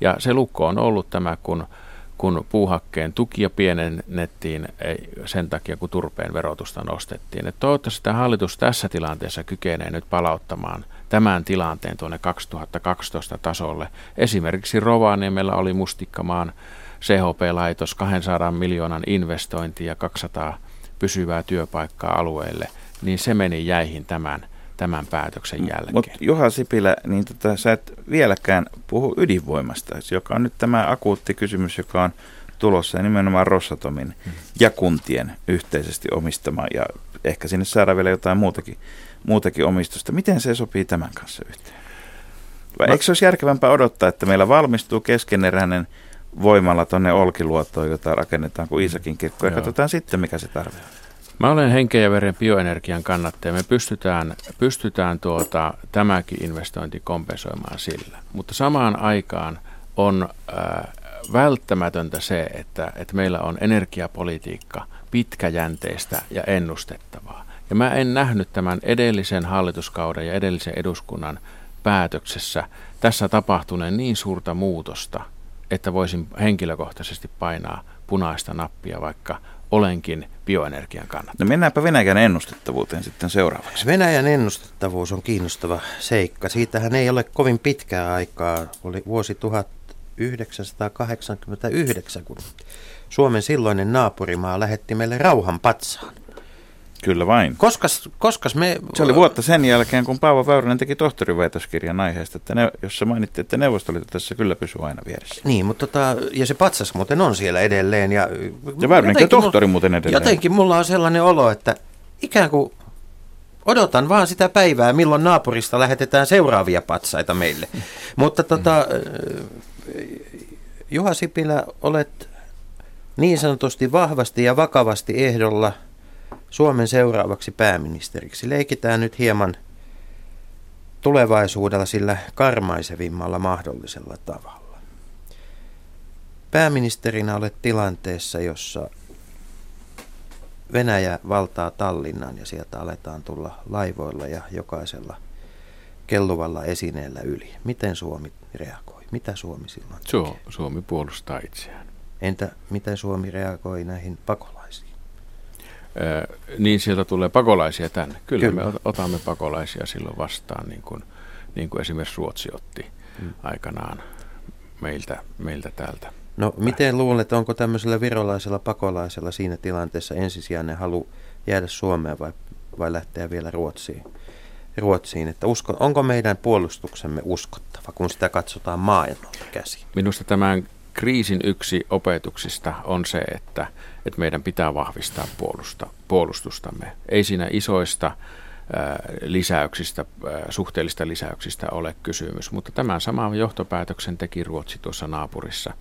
Ja se lukko on ollut tämä, kun kun puuhakkeen tukia pienennettiin sen takia, kun turpeen verotusta nostettiin. Et toivottavasti tämä hallitus tässä tilanteessa kykenee nyt palauttamaan tämän tilanteen tuonne 2012 tasolle. Esimerkiksi Rovaniemellä oli Mustikkamaan CHP-laitos 200 miljoonan investointi ja 200 pysyvää työpaikkaa alueelle, niin se meni jäihin tämän tämän päätöksen jälkeen. Mutta Juha Sipilä, niin tota, sä et vieläkään puhu ydinvoimasta, joka on nyt tämä akuutti kysymys, joka on tulossa ja nimenomaan Rossatomin hmm. ja kuntien yhteisesti omistama ja ehkä sinne saadaan vielä jotain muutakin, muutakin omistusta. Miten se sopii tämän kanssa yhteen? Vai no. eikö se olisi järkevämpää odottaa, että meillä valmistuu keskeneräinen voimalla tuonne Olkiluotoon, jota rakennetaan kuin Iisakin kirkko, ja Joo. katsotaan sitten, mikä se tarve on. Mä olen henken ja veren bioenergian kannattaja. Me pystytään, pystytään tuota, tämäkin investointi kompensoimaan sillä. Mutta samaan aikaan on äh, välttämätöntä se, että, että meillä on energiapolitiikka pitkäjänteistä ja ennustettavaa. Ja mä en nähnyt tämän edellisen hallituskauden ja edellisen eduskunnan päätöksessä tässä tapahtuneen niin suurta muutosta, että voisin henkilökohtaisesti painaa punaista nappia, vaikka olenkin bioenergian kannalta. No mennäänpä Venäjän ennustettavuuteen sitten seuraavaksi. Venäjän ennustettavuus on kiinnostava seikka. Siitähän ei ole kovin pitkää aikaa. Oli vuosi 1989, kun Suomen silloinen naapurimaa lähetti meille rauhan patsaan. Kyllä vain. Koskas, koskas me... Se oli vuotta sen jälkeen, kun Paavo Väyrynen teki tohtoriväitöskirjan aiheesta, että ne, jossa mainittiin, että Neuvostoliitto tässä kyllä pysyy aina vieressä. Niin, mutta tota, ja se patsas muuten on siellä edelleen. Ja, ja Väyrynen tohtori mulla, muuten edelleen. Jotenkin mulla on sellainen olo, että ikään kuin odotan vaan sitä päivää, milloin naapurista lähetetään seuraavia patsaita meille. mutta tota, Juha Sipilä, olet niin sanotusti vahvasti ja vakavasti ehdolla – Suomen seuraavaksi pääministeriksi. Leikitään nyt hieman tulevaisuudella sillä karmaisevimmalla mahdollisella tavalla. Pääministerinä olet tilanteessa, jossa Venäjä valtaa Tallinnan ja sieltä aletaan tulla laivoilla ja jokaisella kelluvalla esineellä yli. Miten Suomi reagoi? Mitä Suomi silloin tekee? Suomi puolustaa itseään. Entä miten Suomi reagoi näihin pakolaisiin? Niin sieltä tulee pakolaisia tänne. Kyllä, Kyllä. me otamme pakolaisia silloin vastaan, niin kuin, niin kuin esimerkiksi Ruotsi otti mm. aikanaan meiltä, meiltä täältä. No miten luulet, onko tämmöisellä virolaisella pakolaisella siinä tilanteessa ensisijainen halu jäädä Suomeen vai, vai lähteä vielä Ruotsiin? Ruotsiin, että usko, onko meidän puolustuksemme uskottava, kun sitä katsotaan maailmalta käsin? Minusta tämän kriisin yksi opetuksista on se, että, että meidän pitää vahvistaa puolusta, puolustustamme. Ei siinä isoista lisäyksistä, suhteellista lisäyksistä ole kysymys, mutta tämän saman johtopäätöksen teki Ruotsi tuossa naapurissa,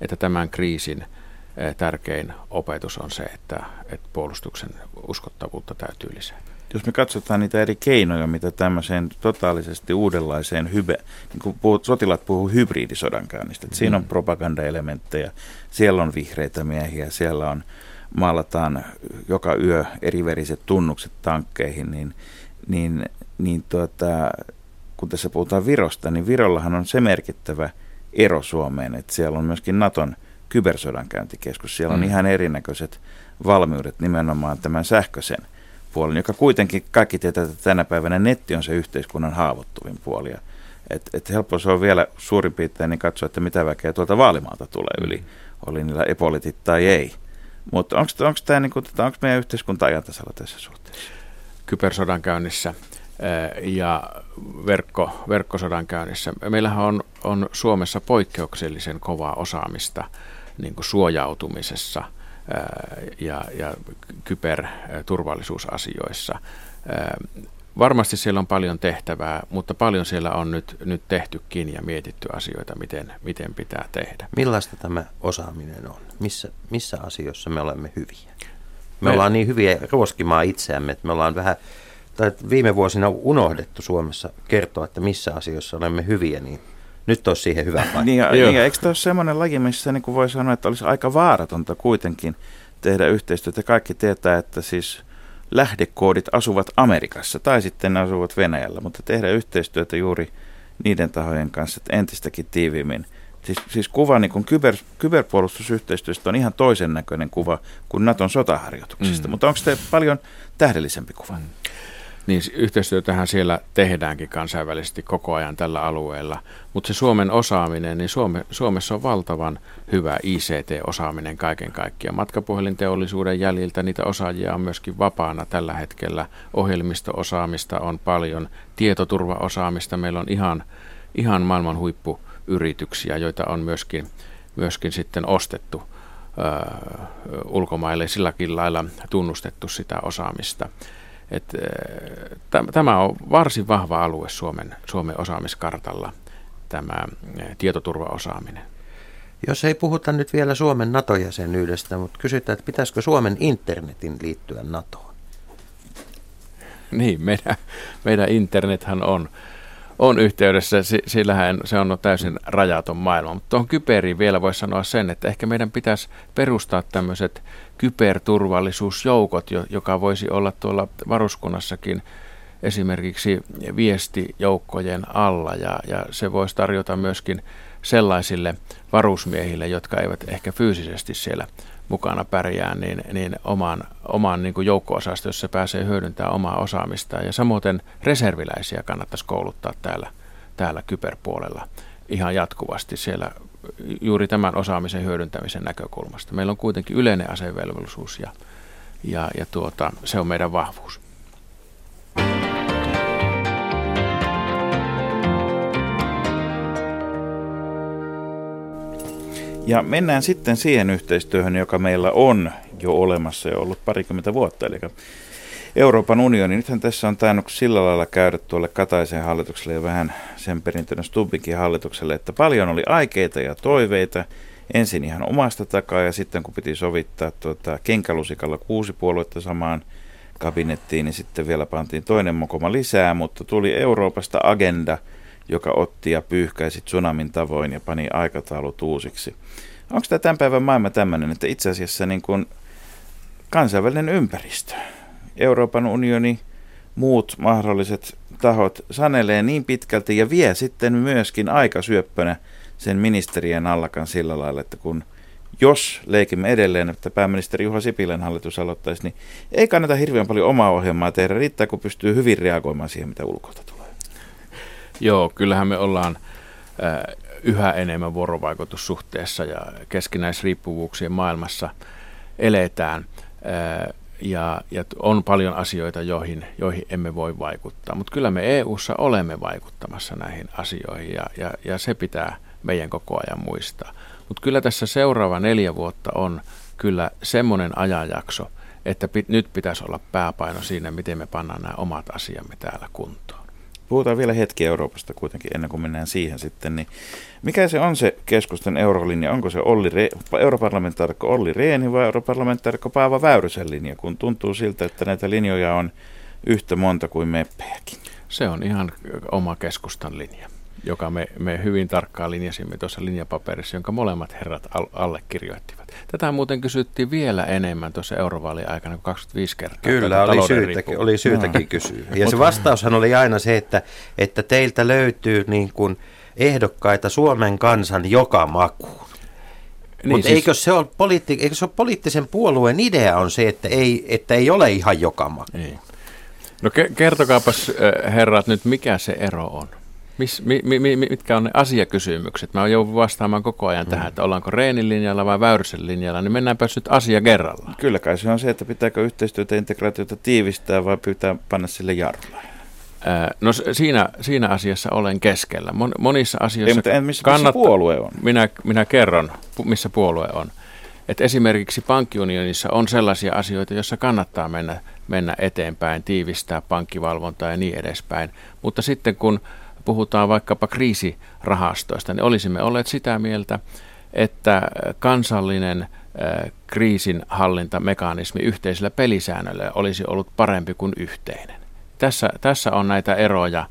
että tämän kriisin tärkein opetus on se, että, että puolustuksen uskottavuutta täytyy lisätä jos me katsotaan niitä eri keinoja, mitä tämmöiseen totaalisesti uudenlaiseen hybe, niin kuin puhut, sotilat puhuu hybridisodankäynnistä, että siinä on mm. propagandaelementtejä, siellä on vihreitä miehiä, siellä on maalataan joka yö eriveriset tunnukset tankkeihin, niin, niin, niin tuota, kun tässä puhutaan Virosta, niin Virollahan on se merkittävä ero Suomeen, että siellä on myöskin Naton kybersodankäyntikeskus, siellä on mm. ihan erinäköiset valmiudet nimenomaan tämän sähköisen puolen, joka kuitenkin kaikki tietää, että tänä päivänä netti on se yhteiskunnan haavoittuvin puoli. Et, et helppo se on vielä suurin piirtein niin katsoa, että mitä väkeä tuolta vaalimaalta tulee yli, mm. oli niillä epolitit tai ei. Mutta onko tämä niinku, onko meidän yhteiskunta ajantasalla tässä suhteessa? kybersodankäynnissä ja verkko, verkkosodankäynnissä. Meillähän on, on Suomessa poikkeuksellisen kovaa osaamista niin kuin suojautumisessa ja, ja kyberturvallisuusasioissa. Varmasti siellä on paljon tehtävää, mutta paljon siellä on nyt, nyt tehtykin ja mietitty asioita, miten, miten pitää tehdä. Millaista tämä osaaminen on? Missä, missä asioissa me olemme hyviä? Me, me ollaan niin hyviä ruoskimaan itseämme, että me ollaan vähän, tai viime vuosina unohdettu Suomessa kertoa, että missä asioissa olemme hyviä, niin nyt olisi siihen hyvä paikka. niin, ja, niin, ja eikö tämä ole semmoinen laji, missä niin kuin voi sanoa, että olisi aika vaaratonta kuitenkin tehdä yhteistyötä. Kaikki tietää, että siis – lähdekoodit asuvat Amerikassa tai sitten ne asuvat Venäjällä, mutta tehdä yhteistyötä juuri niiden tahojen kanssa entistäkin tiiviimmin. Siis, siis kuva niin kuin kyber, kyberpuolustusyhteistyöstä on ihan toisen näköinen kuva kuin Naton sotaharjoituksista, mm. mutta onko se paljon tähdellisempi kuva? Niin yhteistyötähän siellä tehdäänkin kansainvälisesti koko ajan tällä alueella, mutta se Suomen osaaminen, niin Suome, Suomessa on valtavan hyvä ICT-osaaminen kaiken kaikkiaan. Matkapuhelinteollisuuden jäljiltä niitä osaajia on myöskin vapaana tällä hetkellä. Ohjelmisto-osaamista on paljon, tietoturvaosaamista meillä on ihan, ihan maailman huippuyrityksiä, joita on myöskin, myöskin sitten ostettu ulkomaille silläkin lailla tunnustettu sitä osaamista. Et, tämä on varsin vahva alue Suomen, Suomen osaamiskartalla, tämä tietoturvaosaaminen. Jos ei puhuta nyt vielä Suomen NATO-jäsenyydestä, mutta kysytään, että pitäisikö Suomen internetin liittyä NATOon? Niin, meidän, meidän internethän on, on yhteydessä, sillähän se on täysin rajaton maailma. Mutta tuohon kyberiin vielä voisi sanoa sen, että ehkä meidän pitäisi perustaa tämmöiset kyberturvallisuusjoukot, joka voisi olla tuolla varuskunnassakin esimerkiksi viestijoukkojen alla ja, ja se voisi tarjota myöskin sellaisille varusmiehille, jotka eivät ehkä fyysisesti siellä mukana pärjää, niin, niin oman, oman niin kuin joukko-osasta, jos se pääsee hyödyntämään omaa osaamistaan. Ja samoin reserviläisiä kannattaisi kouluttaa täällä, täällä kyberpuolella ihan jatkuvasti siellä juuri tämän osaamisen hyödyntämisen näkökulmasta. Meillä on kuitenkin yleinen asevelvollisuus ja, ja, ja tuota, se on meidän vahvuus. Ja mennään sitten siihen yhteistyöhön, joka meillä on jo olemassa ja ollut parikymmentä vuotta. Eli Euroopan unioni, nythän tässä on tainnut sillä lailla käydä tuolle Kataisen hallitukselle ja vähän sen perintönä Stubbikin hallitukselle, että paljon oli aikeita ja toiveita, ensin ihan omasta takaa ja sitten kun piti sovittaa tuota, kenkälusikalla kuusi puoluetta samaan kabinettiin, niin sitten vielä pantiin toinen mokoma lisää, mutta tuli Euroopasta agenda, joka otti ja pyyhkäisi tsunamin tavoin ja pani aikataulut uusiksi. Onko tämä tämän päivän maailma tämmöinen, että itse asiassa niin kuin kansainvälinen ympäristö, Euroopan unioni, muut mahdolliset tahot sanelee niin pitkälti ja vie sitten myöskin aikasyöppönä sen ministerien allakan sillä lailla, että kun jos leikimme edelleen, että pääministeri Juha Sipilän hallitus aloittaisi, niin ei kannata hirveän paljon omaa ohjelmaa tehdä. Riittää, kun pystyy hyvin reagoimaan siihen, mitä ulkoilta tulee. Joo, kyllähän me ollaan äh, yhä enemmän vuorovaikutussuhteessa ja keskinäisriippuvuuksien maailmassa eletään. Äh, ja, ja on paljon asioita, joihin, joihin emme voi vaikuttaa. Mutta kyllä me EU-ssa olemme vaikuttamassa näihin asioihin ja, ja, ja se pitää meidän koko ajan muistaa. Mutta kyllä tässä seuraava neljä vuotta on kyllä semmoinen ajanjakso, että pit, nyt pitäisi olla pääpaino siinä, miten me pannaan nämä omat asiamme täällä kuntoon. Puhutaan vielä hetki Euroopasta kuitenkin ennen kuin mennään siihen sitten. Niin mikä se on se keskustan eurolinja? Onko se Olli Re- europarlamentaarikko Olli Reeni vai europarlamentaarikko Paava Väyrysen linja? Kun tuntuu siltä, että näitä linjoja on yhtä monta kuin meppejäkin. Se on ihan oma keskustan linja joka me, me hyvin tarkkaan linjasimme tuossa linjapaperissa, jonka molemmat herrat al- allekirjoittivat. Tätä muuten kysyttiin vielä enemmän tuossa eurovaalien aikana kuin 25 kertaa. Kyllä, oli syytäkin, oli syytäkin no. kysyä. Ja se vastaushan oli aina se, että, että teiltä löytyy niin kuin ehdokkaita Suomen kansan joka makuun. Niin, Mutta siis, eikö, se ole poliitti, eikö se ole poliittisen puolueen idea on se, että ei, että ei ole ihan joka maku? Ei. No ke- kertokaapas herrat nyt, mikä se ero on? Mis, mi, mi, mitkä on ne asiakysymykset? Mä joudun vastaamaan koko ajan mm. tähän, että ollaanko Reenin linjalla vai Väyrysen linjalla, niin mennäänpä nyt asia kerrallaan. Kyllä kai se on se, että pitääkö yhteistyötä ja integraatiota tiivistää vai pitää panna sille jarrulla. No siinä, siinä asiassa olen keskellä. Monissa asioissa Ei, mutta en, missä, missä puolue on? Minä, minä kerron, missä puolue on. Et esimerkiksi pankkiunionissa on sellaisia asioita, joissa kannattaa mennä, mennä eteenpäin, tiivistää pankkivalvontaa ja niin edespäin. Mutta sitten kun puhutaan vaikkapa kriisirahastoista, niin olisimme olleet sitä mieltä, että kansallinen kriisinhallintamekanismi yhteisellä pelisäännöllä olisi ollut parempi kuin yhteinen. Tässä, tässä on näitä eroja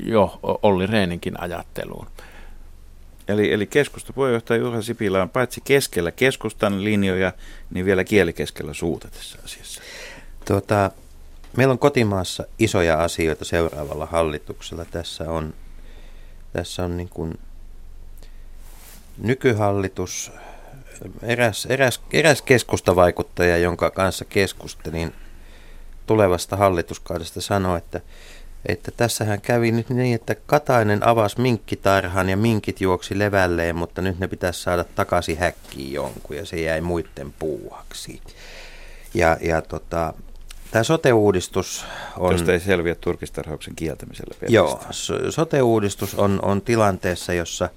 jo Olli Reeninkin ajatteluun. Eli, eli keskustapuheenjohtaja Juha Sipilä on paitsi keskellä keskustan linjoja, niin vielä kielikeskellä suuta tässä asiassa. Tuota, meillä on kotimaassa isoja asioita seuraavalla hallituksella. Tässä on, tässä on niin kuin nykyhallitus, eräs, eräs, eräs keskustavaikuttaja, jonka kanssa keskustelin tulevasta hallituskaudesta, sanoi, että että tässähän kävi nyt niin, että Katainen avasi minkkitarhan ja minkit juoksi levälleen, mutta nyt ne pitäisi saada takaisin häkkiin jonkun ja se jäi muiden puuhaksi. Ja, ja tota, tämä sote-uudistus on... Josta ei selviä turkistarhauksen kieltämisellä. Joo, sote-uudistus on, on tilanteessa, jossa,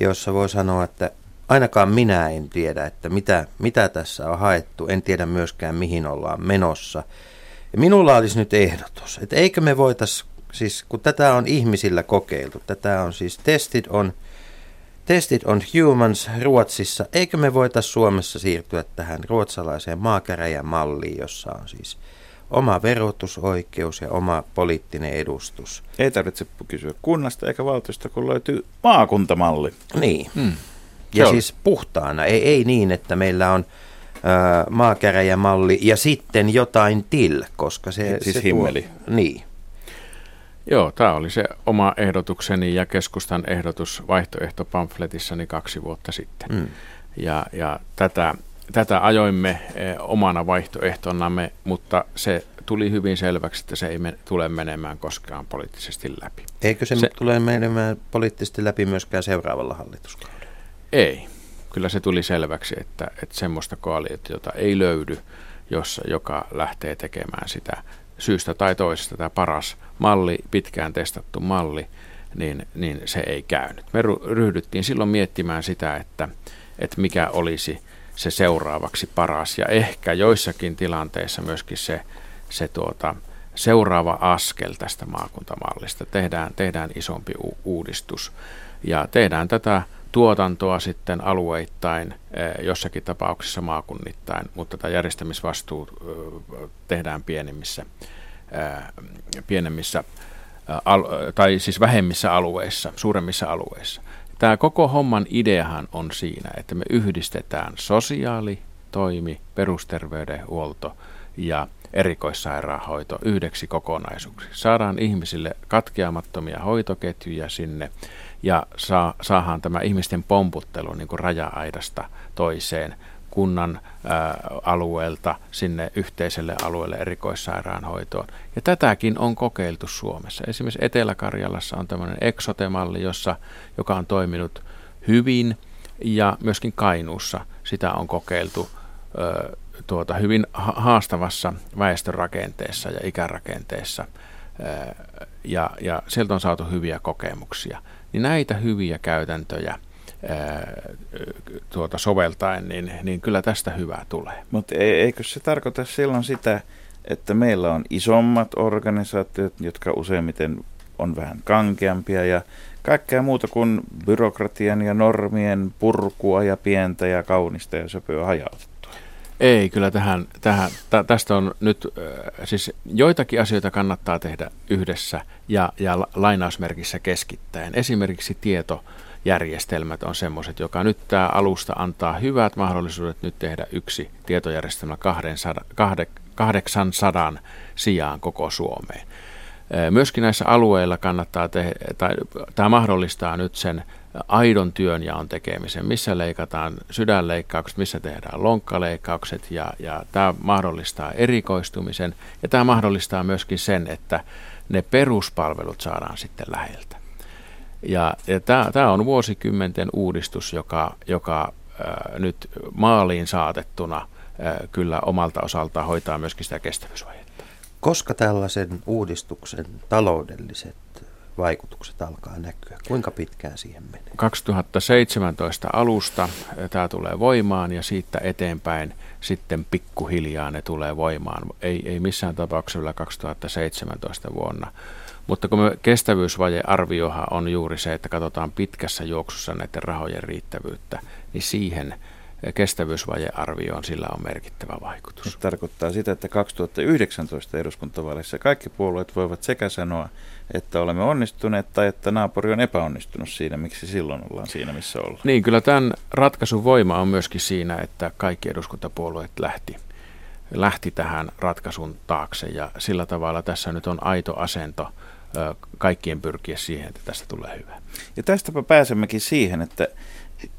jossa voi sanoa, että ainakaan minä en tiedä, että mitä, mitä tässä on haettu. En tiedä myöskään, mihin ollaan menossa. Minulla olisi nyt ehdotus, että eikö me voitais, siis kun tätä on ihmisillä kokeiltu, tätä on siis tested on, tested on humans Ruotsissa, eikö me voitais Suomessa siirtyä tähän ruotsalaiseen maakäräjän malliin, jossa on siis oma verotusoikeus ja oma poliittinen edustus. Ei tarvitse kysyä kunnasta eikä valtiosta, kun löytyy maakuntamalli. Niin. Hmm. Ja Se siis puhtaana, ei, ei niin, että meillä on maakäräjämalli ja sitten jotain til, koska se... Siis se himmeli. Tuo, niin. Joo, tämä oli se oma ehdotukseni ja keskustan ehdotus vaihtoehtopamfletissani kaksi vuotta sitten. Mm. Ja, ja tätä, tätä ajoimme eh, omana vaihtoehtonamme, mutta se tuli hyvin selväksi, että se ei me, tule menemään koskaan poliittisesti läpi. Eikö se, se tule menemään poliittisesti läpi myöskään seuraavalla hallituskaudella? Ei kyllä se tuli selväksi, että, että semmoista koalitiota ei löydy, jossa, joka lähtee tekemään sitä syystä tai toisesta. Tämä paras malli, pitkään testattu malli, niin, niin se ei käynyt. Me ryhdyttiin silloin miettimään sitä, että, että mikä olisi se seuraavaksi paras ja ehkä joissakin tilanteissa myöskin se, se tuota, seuraava askel tästä maakuntamallista. Tehdään, tehdään isompi u- uudistus ja tehdään tätä tuotantoa sitten alueittain, eh, jossakin tapauksessa maakunnittain, mutta tämä järjestämisvastuu eh, tehdään pienemmissä, eh, pienemmissä tai siis vähemmissä alueissa, suuremmissa alueissa. Tämä koko homman ideahan on siinä, että me yhdistetään sosiaalitoimi, perusterveydenhuolto ja erikoissairaanhoito yhdeksi kokonaisuuksi. Saadaan ihmisille katkeamattomia hoitoketjuja sinne ja saa, saadaan tämä ihmisten pomputtelu niin kuin raja-aidasta toiseen kunnan alueelta sinne yhteiselle alueelle erikoissairaanhoitoon. Ja tätäkin on kokeiltu Suomessa. Esimerkiksi Etelä-Karjalassa on tämmöinen eksotemalli, jossa, joka on toiminut hyvin ja myöskin Kainuussa sitä on kokeiltu tuota, hyvin haastavassa väestörakenteessa ja ikärakenteessa. Ja, ja sieltä on saatu hyviä kokemuksia niin näitä hyviä käytäntöjä tuota soveltaen, niin, niin kyllä tästä hyvää tulee. Mutta eikö se tarkoita silloin sitä, että meillä on isommat organisaatiot, jotka useimmiten on vähän kankeampia ja kaikkea muuta kuin byrokratian ja normien purkua ja pientä ja kaunista ja söpöä hajautettua. Ei, kyllä tähän, tähän, tä, tästä on nyt, äh, siis joitakin asioita kannattaa tehdä yhdessä ja, ja lainausmerkissä keskittäen. Esimerkiksi tietojärjestelmät on semmoiset, joka nyt tämä alusta antaa hyvät mahdollisuudet nyt tehdä yksi tietojärjestelmä 800 sijaan koko Suomeen. Äh, myöskin näissä alueilla kannattaa tehdä, tai tämä mahdollistaa nyt sen aidon työnjaon tekemisen, missä leikataan sydänleikkaukset, missä tehdään lonkkaleikkaukset ja, ja tämä mahdollistaa erikoistumisen ja tämä mahdollistaa myöskin sen, että ne peruspalvelut saadaan sitten läheltä. Ja, ja tämä on vuosikymmenten uudistus, joka, joka ää, nyt maaliin saatettuna ää, kyllä omalta osaltaan hoitaa myöskin sitä kestävyysvajetta. Koska tällaisen uudistuksen taloudelliset vaikutukset alkaa näkyä? Kuinka pitkään siihen menee? 2017 alusta tämä tulee voimaan ja siitä eteenpäin sitten pikkuhiljaa ne tulee voimaan. Ei, ei missään tapauksessa vielä 2017 vuonna. Mutta kun me kestävyysvajearviohan on juuri se, että katsotaan pitkässä juoksussa näiden rahojen riittävyyttä, niin siihen kestävyysvajearvioon sillä on merkittävä vaikutus. Se tarkoittaa sitä, että 2019 eduskuntavaaleissa kaikki puolueet voivat sekä sanoa, että olemme onnistuneet tai että naapuri on epäonnistunut siinä, miksi silloin ollaan siinä, missä ollaan. Niin, kyllä tämän ratkaisun voima on myöskin siinä, että kaikki eduskuntapuolueet lähti, lähti tähän ratkaisun taakse ja sillä tavalla tässä nyt on aito asento kaikkien pyrkiä siihen, että tästä tulee hyvä. Ja tästäpä pääsemmekin siihen, että,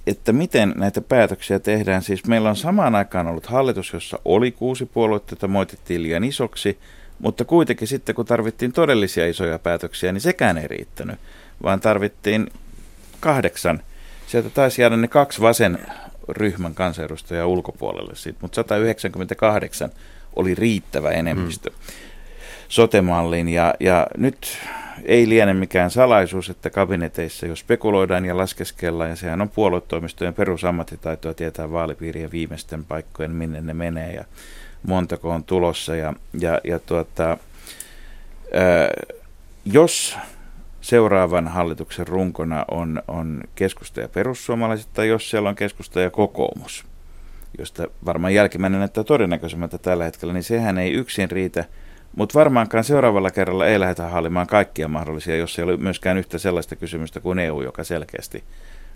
että miten näitä päätöksiä tehdään. Siis meillä on samaan aikaan ollut hallitus, jossa oli kuusi puoluetta, jota moitittiin liian isoksi – mutta kuitenkin sitten, kun tarvittiin todellisia isoja päätöksiä, niin sekään ei riittänyt, vaan tarvittiin kahdeksan. Sieltä taisi jäädä ne kaksi vasen ryhmän kansanedustajaa ulkopuolelle siitä, mutta 198 oli riittävä enemmistö mm. sotemalliin. Ja, ja nyt ei liene mikään salaisuus, että kabineteissa jo spekuloidaan ja laskeskellaan, ja sehän on puoluetoimistojen perusammattitaitoa tietää vaalipiirien viimeisten paikkojen, minne ne menee. Ja montako on tulossa. Ja, ja, ja tuota, ää, jos seuraavan hallituksen runkona on, on keskusta ja perussuomalaiset, tai jos siellä on keskusta ja kokoomus, josta varmaan jälkimmäinen näyttää todennäköisemmältä tällä hetkellä, niin sehän ei yksin riitä. Mutta varmaankaan seuraavalla kerralla ei lähdetä hallimaan kaikkia mahdollisia, jos ei ole myöskään yhtä sellaista kysymystä kuin EU, joka selkeästi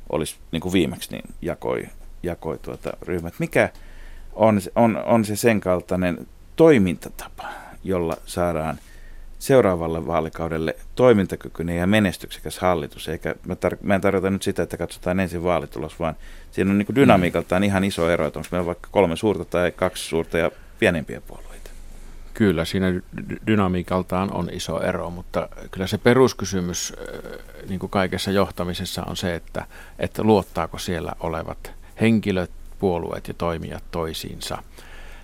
olisi niin kuin viimeksi niin jakoi, jakoi tuota ryhmät. Mikä, on, on, on se sen kaltainen toimintatapa, jolla saadaan seuraavalle vaalikaudelle toimintakykyinen ja menestyksekäs hallitus. Eikä mä, tar- mä en tarkoita nyt sitä, että katsotaan ensin vaalitulos, vaan siinä on niin dynamiikaltaan mm. ihan iso ero, että onko meillä vaikka kolme suurta tai kaksi suurta ja pienempiä puolueita. Kyllä, siinä dynamiikaltaan on iso ero, mutta kyllä se peruskysymys niin kuin kaikessa johtamisessa on se, että, että luottaako siellä olevat henkilöt puolueet ja toimijat toisiinsa.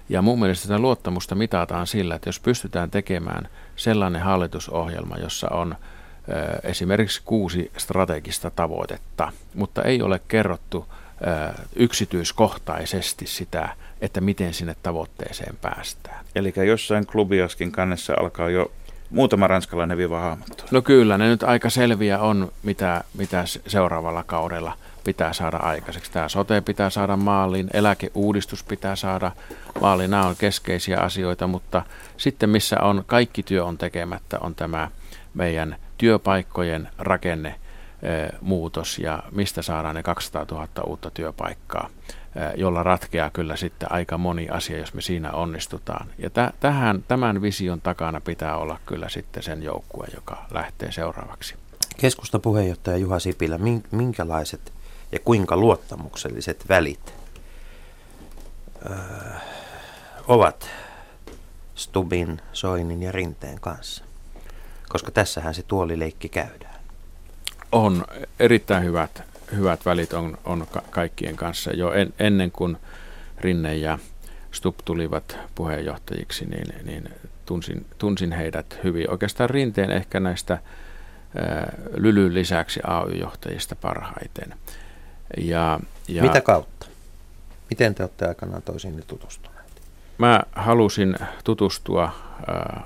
Ja mun mielestä sitä luottamusta mitataan sillä, että jos pystytään tekemään sellainen hallitusohjelma, jossa on esimerkiksi kuusi strategista tavoitetta, mutta ei ole kerrottu yksityiskohtaisesti sitä, että miten sinne tavoitteeseen päästään. Eli jossain klubiaskin kannessa alkaa jo muutama ranskalainen viiva hahmottua. No kyllä, ne nyt aika selviä on, mitä, mitä seuraavalla kaudella – pitää saada aikaiseksi. Tämä sote pitää saada maaliin, eläkeuudistus pitää saada maaliin. Nämä on keskeisiä asioita, mutta sitten missä on kaikki työ on tekemättä, on tämä meidän työpaikkojen rakenne muutos ja mistä saadaan ne 200 000 uutta työpaikkaa, jolla ratkeaa kyllä sitten aika moni asia, jos me siinä onnistutaan. Ja tähän, tämän vision takana pitää olla kyllä sitten sen joukkue, joka lähtee seuraavaksi. Keskusta puheenjohtaja Juha Sipilä, minkälaiset ja kuinka luottamukselliset välit öö, ovat Stubin, Soinin ja Rinteen kanssa. Koska tässähän se tuolileikki käydään. On erittäin hyvät, hyvät välit on, on ka- kaikkien kanssa. Jo en, ennen kuin Rinne ja Stub tulivat puheenjohtajiksi, niin, niin tunsin, tunsin heidät hyvin. Oikeastaan Rinteen ehkä näistä ää, Lylyn lisäksi AY-johtajista parhaiten. Ja, ja Mitä kautta? Miten te olette aikanaan toisiinne tutustuneet? Mä halusin tutustua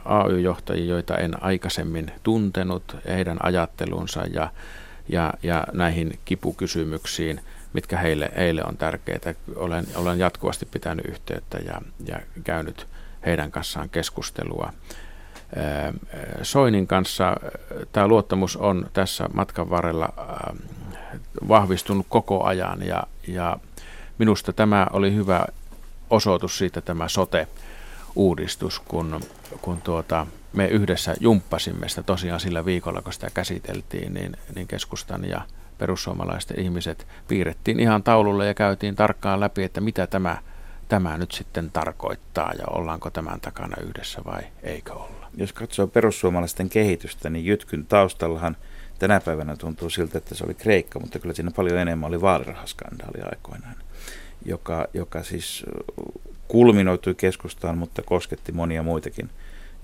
AY-johtajiin, joita en aikaisemmin tuntenut, heidän ajattelunsa ja, ja, ja näihin kipukysymyksiin, mitkä heille, heille on tärkeitä. Olen, olen jatkuvasti pitänyt yhteyttä ja, ja käynyt heidän kanssaan keskustelua. Soinin kanssa tämä luottamus on tässä matkan varrella vahvistunut koko ajan ja, ja minusta tämä oli hyvä osoitus siitä tämä sote-uudistus, kun, kun tuota, me yhdessä jumppasimme sitä tosiaan sillä viikolla, kun sitä käsiteltiin, niin, niin keskustan ja perussuomalaisten ihmiset piirrettiin ihan taululle ja käytiin tarkkaan läpi, että mitä tämä tämä nyt sitten tarkoittaa ja ollaanko tämän takana yhdessä vai eikö olla. Jos katsoo perussuomalaisten kehitystä, niin Jytkyn taustallahan tänä päivänä tuntuu siltä, että se oli Kreikka, mutta kyllä siinä paljon enemmän oli vaalirahaskandaali aikoinaan, joka, joka siis kulminoitui keskustaan, mutta kosketti monia muitakin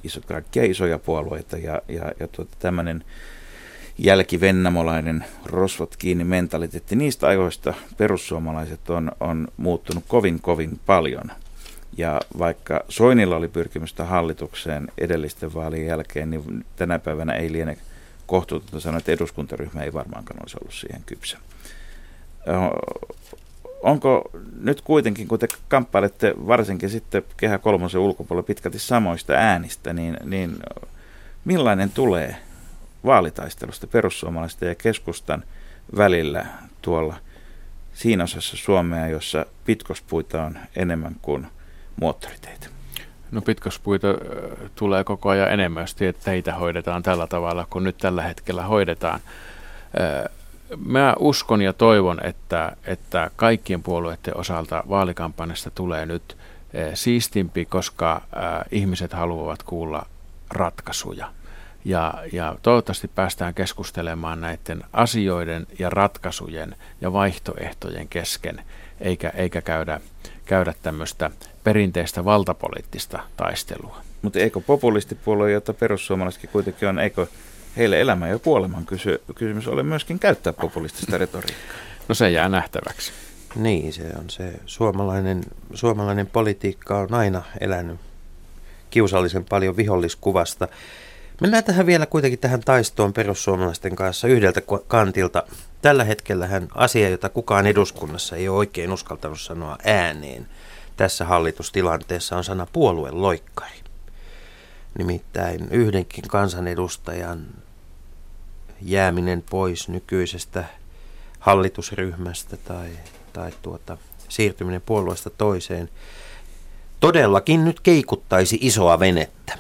iso, kaikkia isoja puolueita ja, ja, ja tuota, tämmöinen jälkivennamolainen rosvot kiinni mentaliteetti. Niistä ajoista perussuomalaiset on, on muuttunut kovin kovin paljon. Ja vaikka Soinilla oli pyrkimystä hallitukseen edellisten vaalien jälkeen, niin tänä päivänä ei liene kohtuutonta sanoa, että eduskuntaryhmä ei varmaankaan olisi ollut siihen kypsä. Onko nyt kuitenkin, kun te kamppailette varsinkin sitten Kehä kolmosen ulkopuolella pitkälti samoista äänistä, niin, niin millainen tulee vaalitaistelusta perussuomalaisten ja keskustan välillä tuolla siinä osassa Suomea, jossa pitkospuita on enemmän kuin moottoriteitä? No pitkospuita tulee koko ajan enemmän, jos teitä hoidetaan tällä tavalla kuin nyt tällä hetkellä hoidetaan. Mä uskon ja toivon, että, että kaikkien puolueiden osalta vaalikampanjasta tulee nyt siistimpi, koska ihmiset haluavat kuulla ratkaisuja. Ja, ja toivottavasti päästään keskustelemaan näiden asioiden ja ratkaisujen ja vaihtoehtojen kesken, eikä, eikä käydä, käydä tämmöistä perinteistä valtapoliittista taistelua. Mutta eikö populistipuolue, jota perussuomalaisetkin kuitenkin on, eikö heille elämä ja kuoleman kysy- kysymys ole myöskin käyttää populistista retoriikkaa? No se jää nähtäväksi. Niin, se on se. Suomalainen, suomalainen politiikka on aina elänyt kiusallisen paljon viholliskuvasta. Mennään tähän vielä kuitenkin tähän taistoon perussuomalaisten kanssa yhdeltä kantilta. Tällä hetkellä hän asia, jota kukaan eduskunnassa ei ole oikein uskaltanut sanoa ääneen tässä hallitustilanteessa, on sana puolueloikkari. Nimittäin yhdenkin kansanedustajan jääminen pois nykyisestä hallitusryhmästä tai, tai tuota, siirtyminen puolueesta toiseen todellakin nyt keikuttaisi isoa venettä.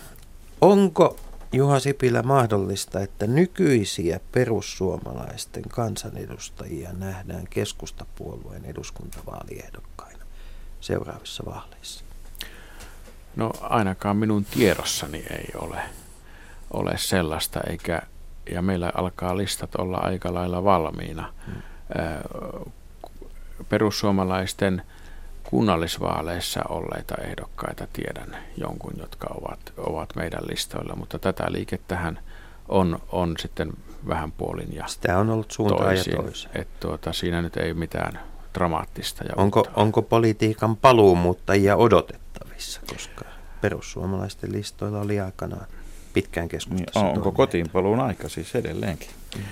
Onko Juha Sipilä mahdollista, että nykyisiä perussuomalaisten kansanedustajia nähdään keskustapuolueen eduskuntavaaliehdokkaina seuraavissa vaaleissa? No ainakaan minun tiedossani ei ole, ole sellaista, eikä, ja meillä alkaa listat olla aika lailla valmiina. Hmm. Perussuomalaisten kunnallisvaaleissa olleita ehdokkaita tiedän jonkun, jotka ovat, ovat meidän listoilla, mutta tätä liikettähän on, on sitten vähän puolin ja Sitä on ollut suuntaan toisin, ja toisin. Että tuota, siinä nyt ei mitään dramaattista. Ja onko, onko politiikan paluumuuttajia odotettavissa, koska perussuomalaisten listoilla oli aikanaan pitkään keskustassa. Niin, onko kotiinpaluun aika siis edelleenkin? Mm.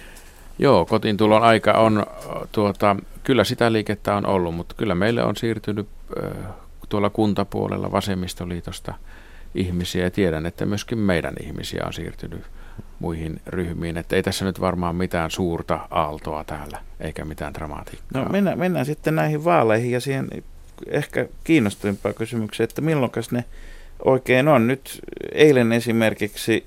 Joo, kotiintulon aika on, tuota, kyllä sitä liikettä on ollut, mutta kyllä meille on siirtynyt äh, tuolla kuntapuolella vasemmistoliitosta ihmisiä ja tiedän, että myöskin meidän ihmisiä on siirtynyt muihin ryhmiin. Että ei tässä nyt varmaan mitään suurta aaltoa täällä, eikä mitään dramatiikkaa. No mennään, mennään sitten näihin vaaleihin ja siihen ehkä kiinnostavimpaan kysymykseen, että milloin ne oikein on. Nyt eilen esimerkiksi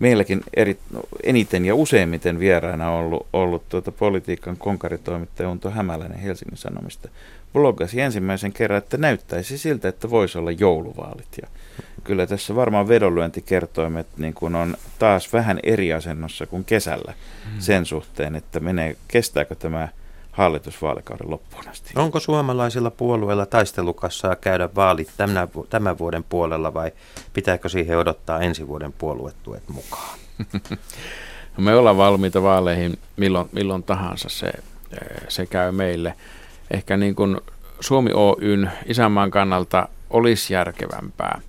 meilläkin eri, no, eniten ja useimmiten vieraana ollut, ollut tuota politiikan konkaritoimittaja Unto Hämäläinen Helsingin Sanomista. Bloggasi ensimmäisen kerran, että näyttäisi siltä, että voisi olla jouluvaalit. Ja kyllä tässä varmaan vedonlyöntikertoimet niin kun on taas vähän eri asennossa kuin kesällä hmm. sen suhteen, että menee, kestääkö tämä hallitusvaalikauden loppuun asti. Onko suomalaisilla puolueilla taistelukassaa käydä vaalit tämän, tämän vuoden puolella vai pitääkö siihen odottaa ensi vuoden puoluetuet mukaan? Me ollaan valmiita vaaleihin milloin, milloin tahansa se, se käy meille. Ehkä niin kuin Suomi Oyn isänmaan kannalta olisi järkevämpää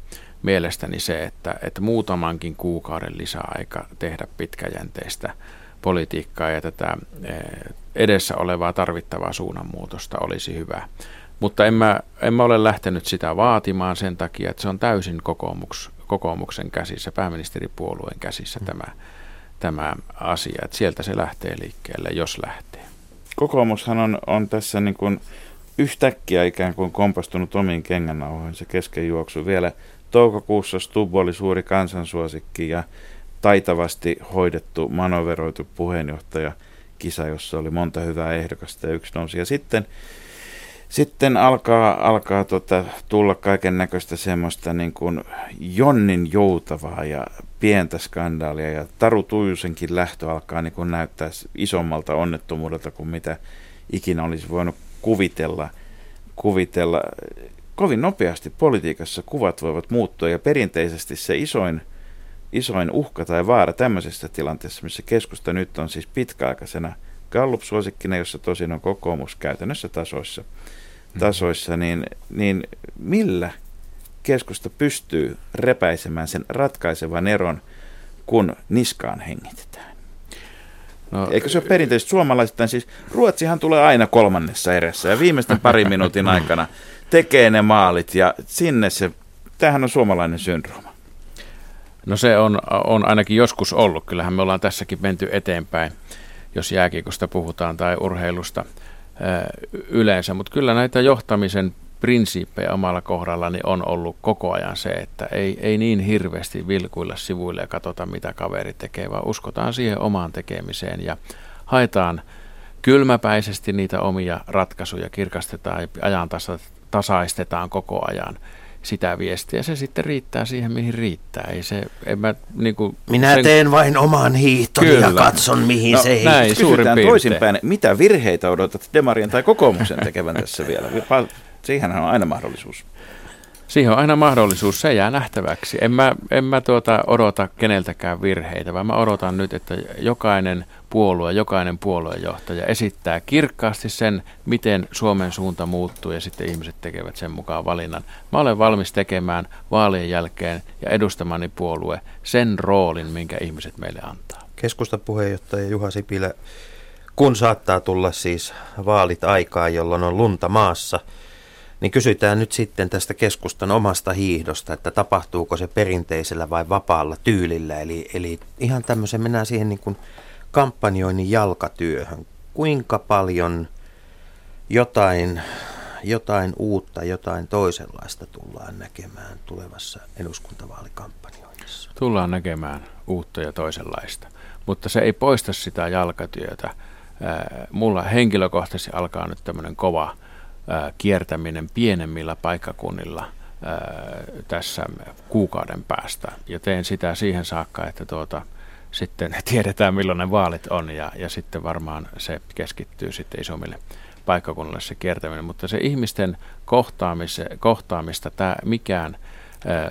mielestäni se, että, että muutamankin kuukauden lisäaika tehdä pitkäjänteistä politiikkaa ja tätä edessä olevaa tarvittavaa suunnanmuutosta olisi hyvä. Mutta en mä, en mä ole lähtenyt sitä vaatimaan sen takia, että se on täysin kokoomuks, kokoomuksen käsissä, pääministeripuolueen käsissä mm. tämä, tämä asia. Että sieltä se lähtee liikkeelle, jos lähtee. Kokoomushan on, on tässä niin kuin yhtäkkiä ikään kuin kompastunut omiin kengännauhoihinsa kesken juoksu. Vielä toukokuussa Stubb oli suuri kansansuosikki ja taitavasti hoidettu, manoveroitu puheenjohtaja – kisa, jossa oli monta hyvää ehdokasta ja yksi nousi. Ja sitten sitten alkaa, alkaa tota, tulla kaiken näköistä semmoista niin kuin jonnin joutavaa ja pientä skandaalia ja Taru Tuijusenkin lähtö alkaa niin kuin näyttää isommalta onnettomuudelta kuin mitä ikinä olisi voinut kuvitella. kuvitella. Kovin nopeasti politiikassa kuvat voivat muuttua ja perinteisesti se isoin, isoin uhka tai vaara tämmöisessä tilanteessa, missä keskusta nyt on siis pitkäaikaisena Gallup-suosikkina, jossa tosin on kokoomus käytännössä tasoissa, mm. tasoissa niin, niin millä keskusta pystyy repäisemään sen ratkaisevan eron, kun niskaan hengitetään? No, Eikö se ole perinteisesti suomalaisittain? Siis Ruotsihan tulee aina kolmannessa erässä ja viimeisten parin minuutin aikana tekee ne maalit ja sinne se, tämähän on suomalainen syndrooma. No se on, on ainakin joskus ollut. Kyllähän me ollaan tässäkin menty eteenpäin, jos jääkiekosta puhutaan tai urheilusta yleensä. Mutta kyllä näitä johtamisen prinsiippejä omalla kohdallani on ollut koko ajan se, että ei, ei niin hirveästi vilkuilla sivuille ja katsota, mitä kaveri tekee, vaan uskotaan siihen omaan tekemiseen ja haetaan kylmäpäisesti niitä omia ratkaisuja, kirkastetaan ja ajan tasaistetaan koko ajan sitä viestiä. Se sitten riittää siihen, mihin riittää. Ei se, en mä, niin kuin Minä sen... teen vain oman hiihtoni Kyllä. ja katson, mihin no, se. Näin, Kysytään toisinpäin, mitä virheitä odotat Demarien tai kokoomuksen tekevän tässä vielä? Siihen on aina mahdollisuus. Siihen on aina mahdollisuus, se jää nähtäväksi. En mä, en mä tuota odota keneltäkään virheitä, vaan mä odotan nyt, että jokainen puolue, jokainen puoluejohtaja esittää kirkkaasti sen, miten Suomen suunta muuttuu ja sitten ihmiset tekevät sen mukaan valinnan. Mä olen valmis tekemään vaalien jälkeen ja edustamani puolue sen roolin, minkä ihmiset meille antaa. Keskustapuheenjohtaja Juha Sipilä, kun saattaa tulla siis vaalit aikaa, jolloin on lunta maassa – niin kysytään nyt sitten tästä keskustan omasta hiihdosta, että tapahtuuko se perinteisellä vai vapaalla tyylillä. Eli, eli ihan tämmöisen mennään siihen niin kuin kampanjoinnin jalkatyöhön. Kuinka paljon jotain, jotain uutta, jotain toisenlaista tullaan näkemään tulevassa eduskuntavaalikampanjoinnissa? Tullaan näkemään uutta ja toisenlaista, mutta se ei poista sitä jalkatyötä. Mulla henkilökohtaisesti alkaa nyt tämmöinen kova kiertäminen pienemmillä paikkakunnilla tässä kuukauden päästä. Ja teen sitä siihen saakka, että tuota, sitten tiedetään milloin ne vaalit on ja, ja sitten varmaan se keskittyy sitten isommille paikkakunnille se kiertäminen. Mutta se ihmisten kohtaamista tämä mikään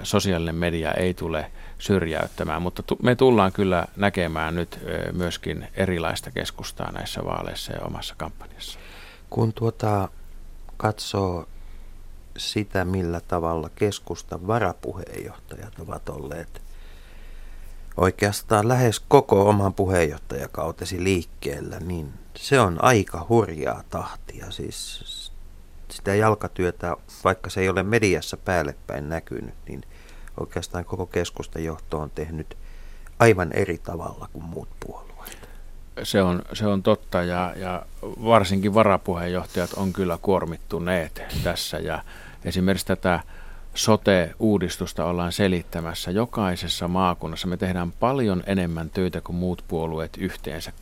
sosiaalinen media ei tule syrjäyttämään, mutta me tullaan kyllä näkemään nyt myöskin erilaista keskustaa näissä vaaleissa ja omassa kampanjassa. Kun tuota katsoo sitä, millä tavalla keskustan varapuheenjohtajat ovat olleet oikeastaan lähes koko oman puheenjohtajakautesi liikkeellä, niin se on aika hurjaa tahtia. Siis sitä jalkatyötä, vaikka se ei ole mediassa päällepäin näkynyt, niin oikeastaan koko keskustan johto on tehnyt aivan eri tavalla kuin muut puolueet se on, se on totta ja, ja varsinkin varapuheenjohtajat on kyllä kuormittuneet tässä ja esimerkiksi tätä sote-uudistusta ollaan selittämässä jokaisessa maakunnassa. Me tehdään paljon enemmän töitä kuin muut puolueet yhteensä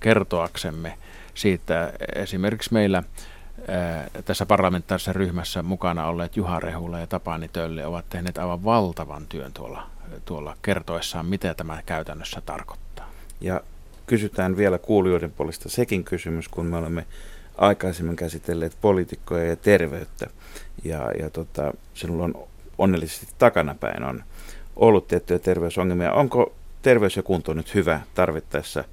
kertoaksemme siitä. Esimerkiksi meillä tässä parlamentaarisessa ryhmässä mukana olleet Juha Rehula ja Tapani Tölli ovat tehneet aivan valtavan työn tuolla, tuolla kertoessaan, mitä tämä käytännössä tarkoittaa. Ja kysytään vielä kuulijoiden puolesta sekin kysymys, kun me olemme aikaisemmin käsitelleet poliitikkoja ja terveyttä. Ja, ja tota, sinulla on onnellisesti takanapäin on ollut tiettyjä terveysongelmia. Onko terveys ja kunto nyt hyvä tarvittaessa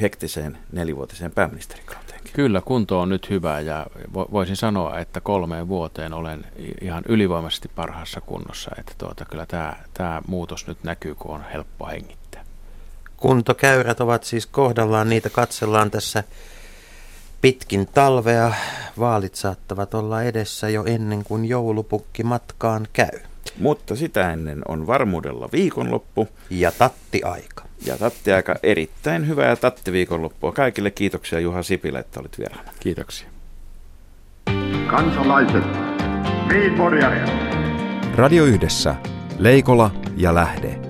hektiseen nelivuotiseen pääministerikauteenkin? Kyllä, kunto on nyt hyvä ja voisin sanoa, että kolmeen vuoteen olen ihan ylivoimaisesti parhaassa kunnossa. Että tuota, kyllä tämä, tämä muutos nyt näkyy, kun on helppo hengittää. Kuntokäyrät ovat siis kohdallaan, niitä katsellaan tässä pitkin talvea. Vaalit saattavat olla edessä jo ennen kuin joulupukki matkaan käy. Mutta sitä ennen on varmuudella viikonloppu. Ja tatti-aika. Ja tatti-aika erittäin hyvää ja tatti-viikonloppua. Kaikille kiitoksia Juha Sipilä, että olit vieraana. Kiitoksia. Kansalaiset, Radio Yhdessä, Leikola ja Lähde.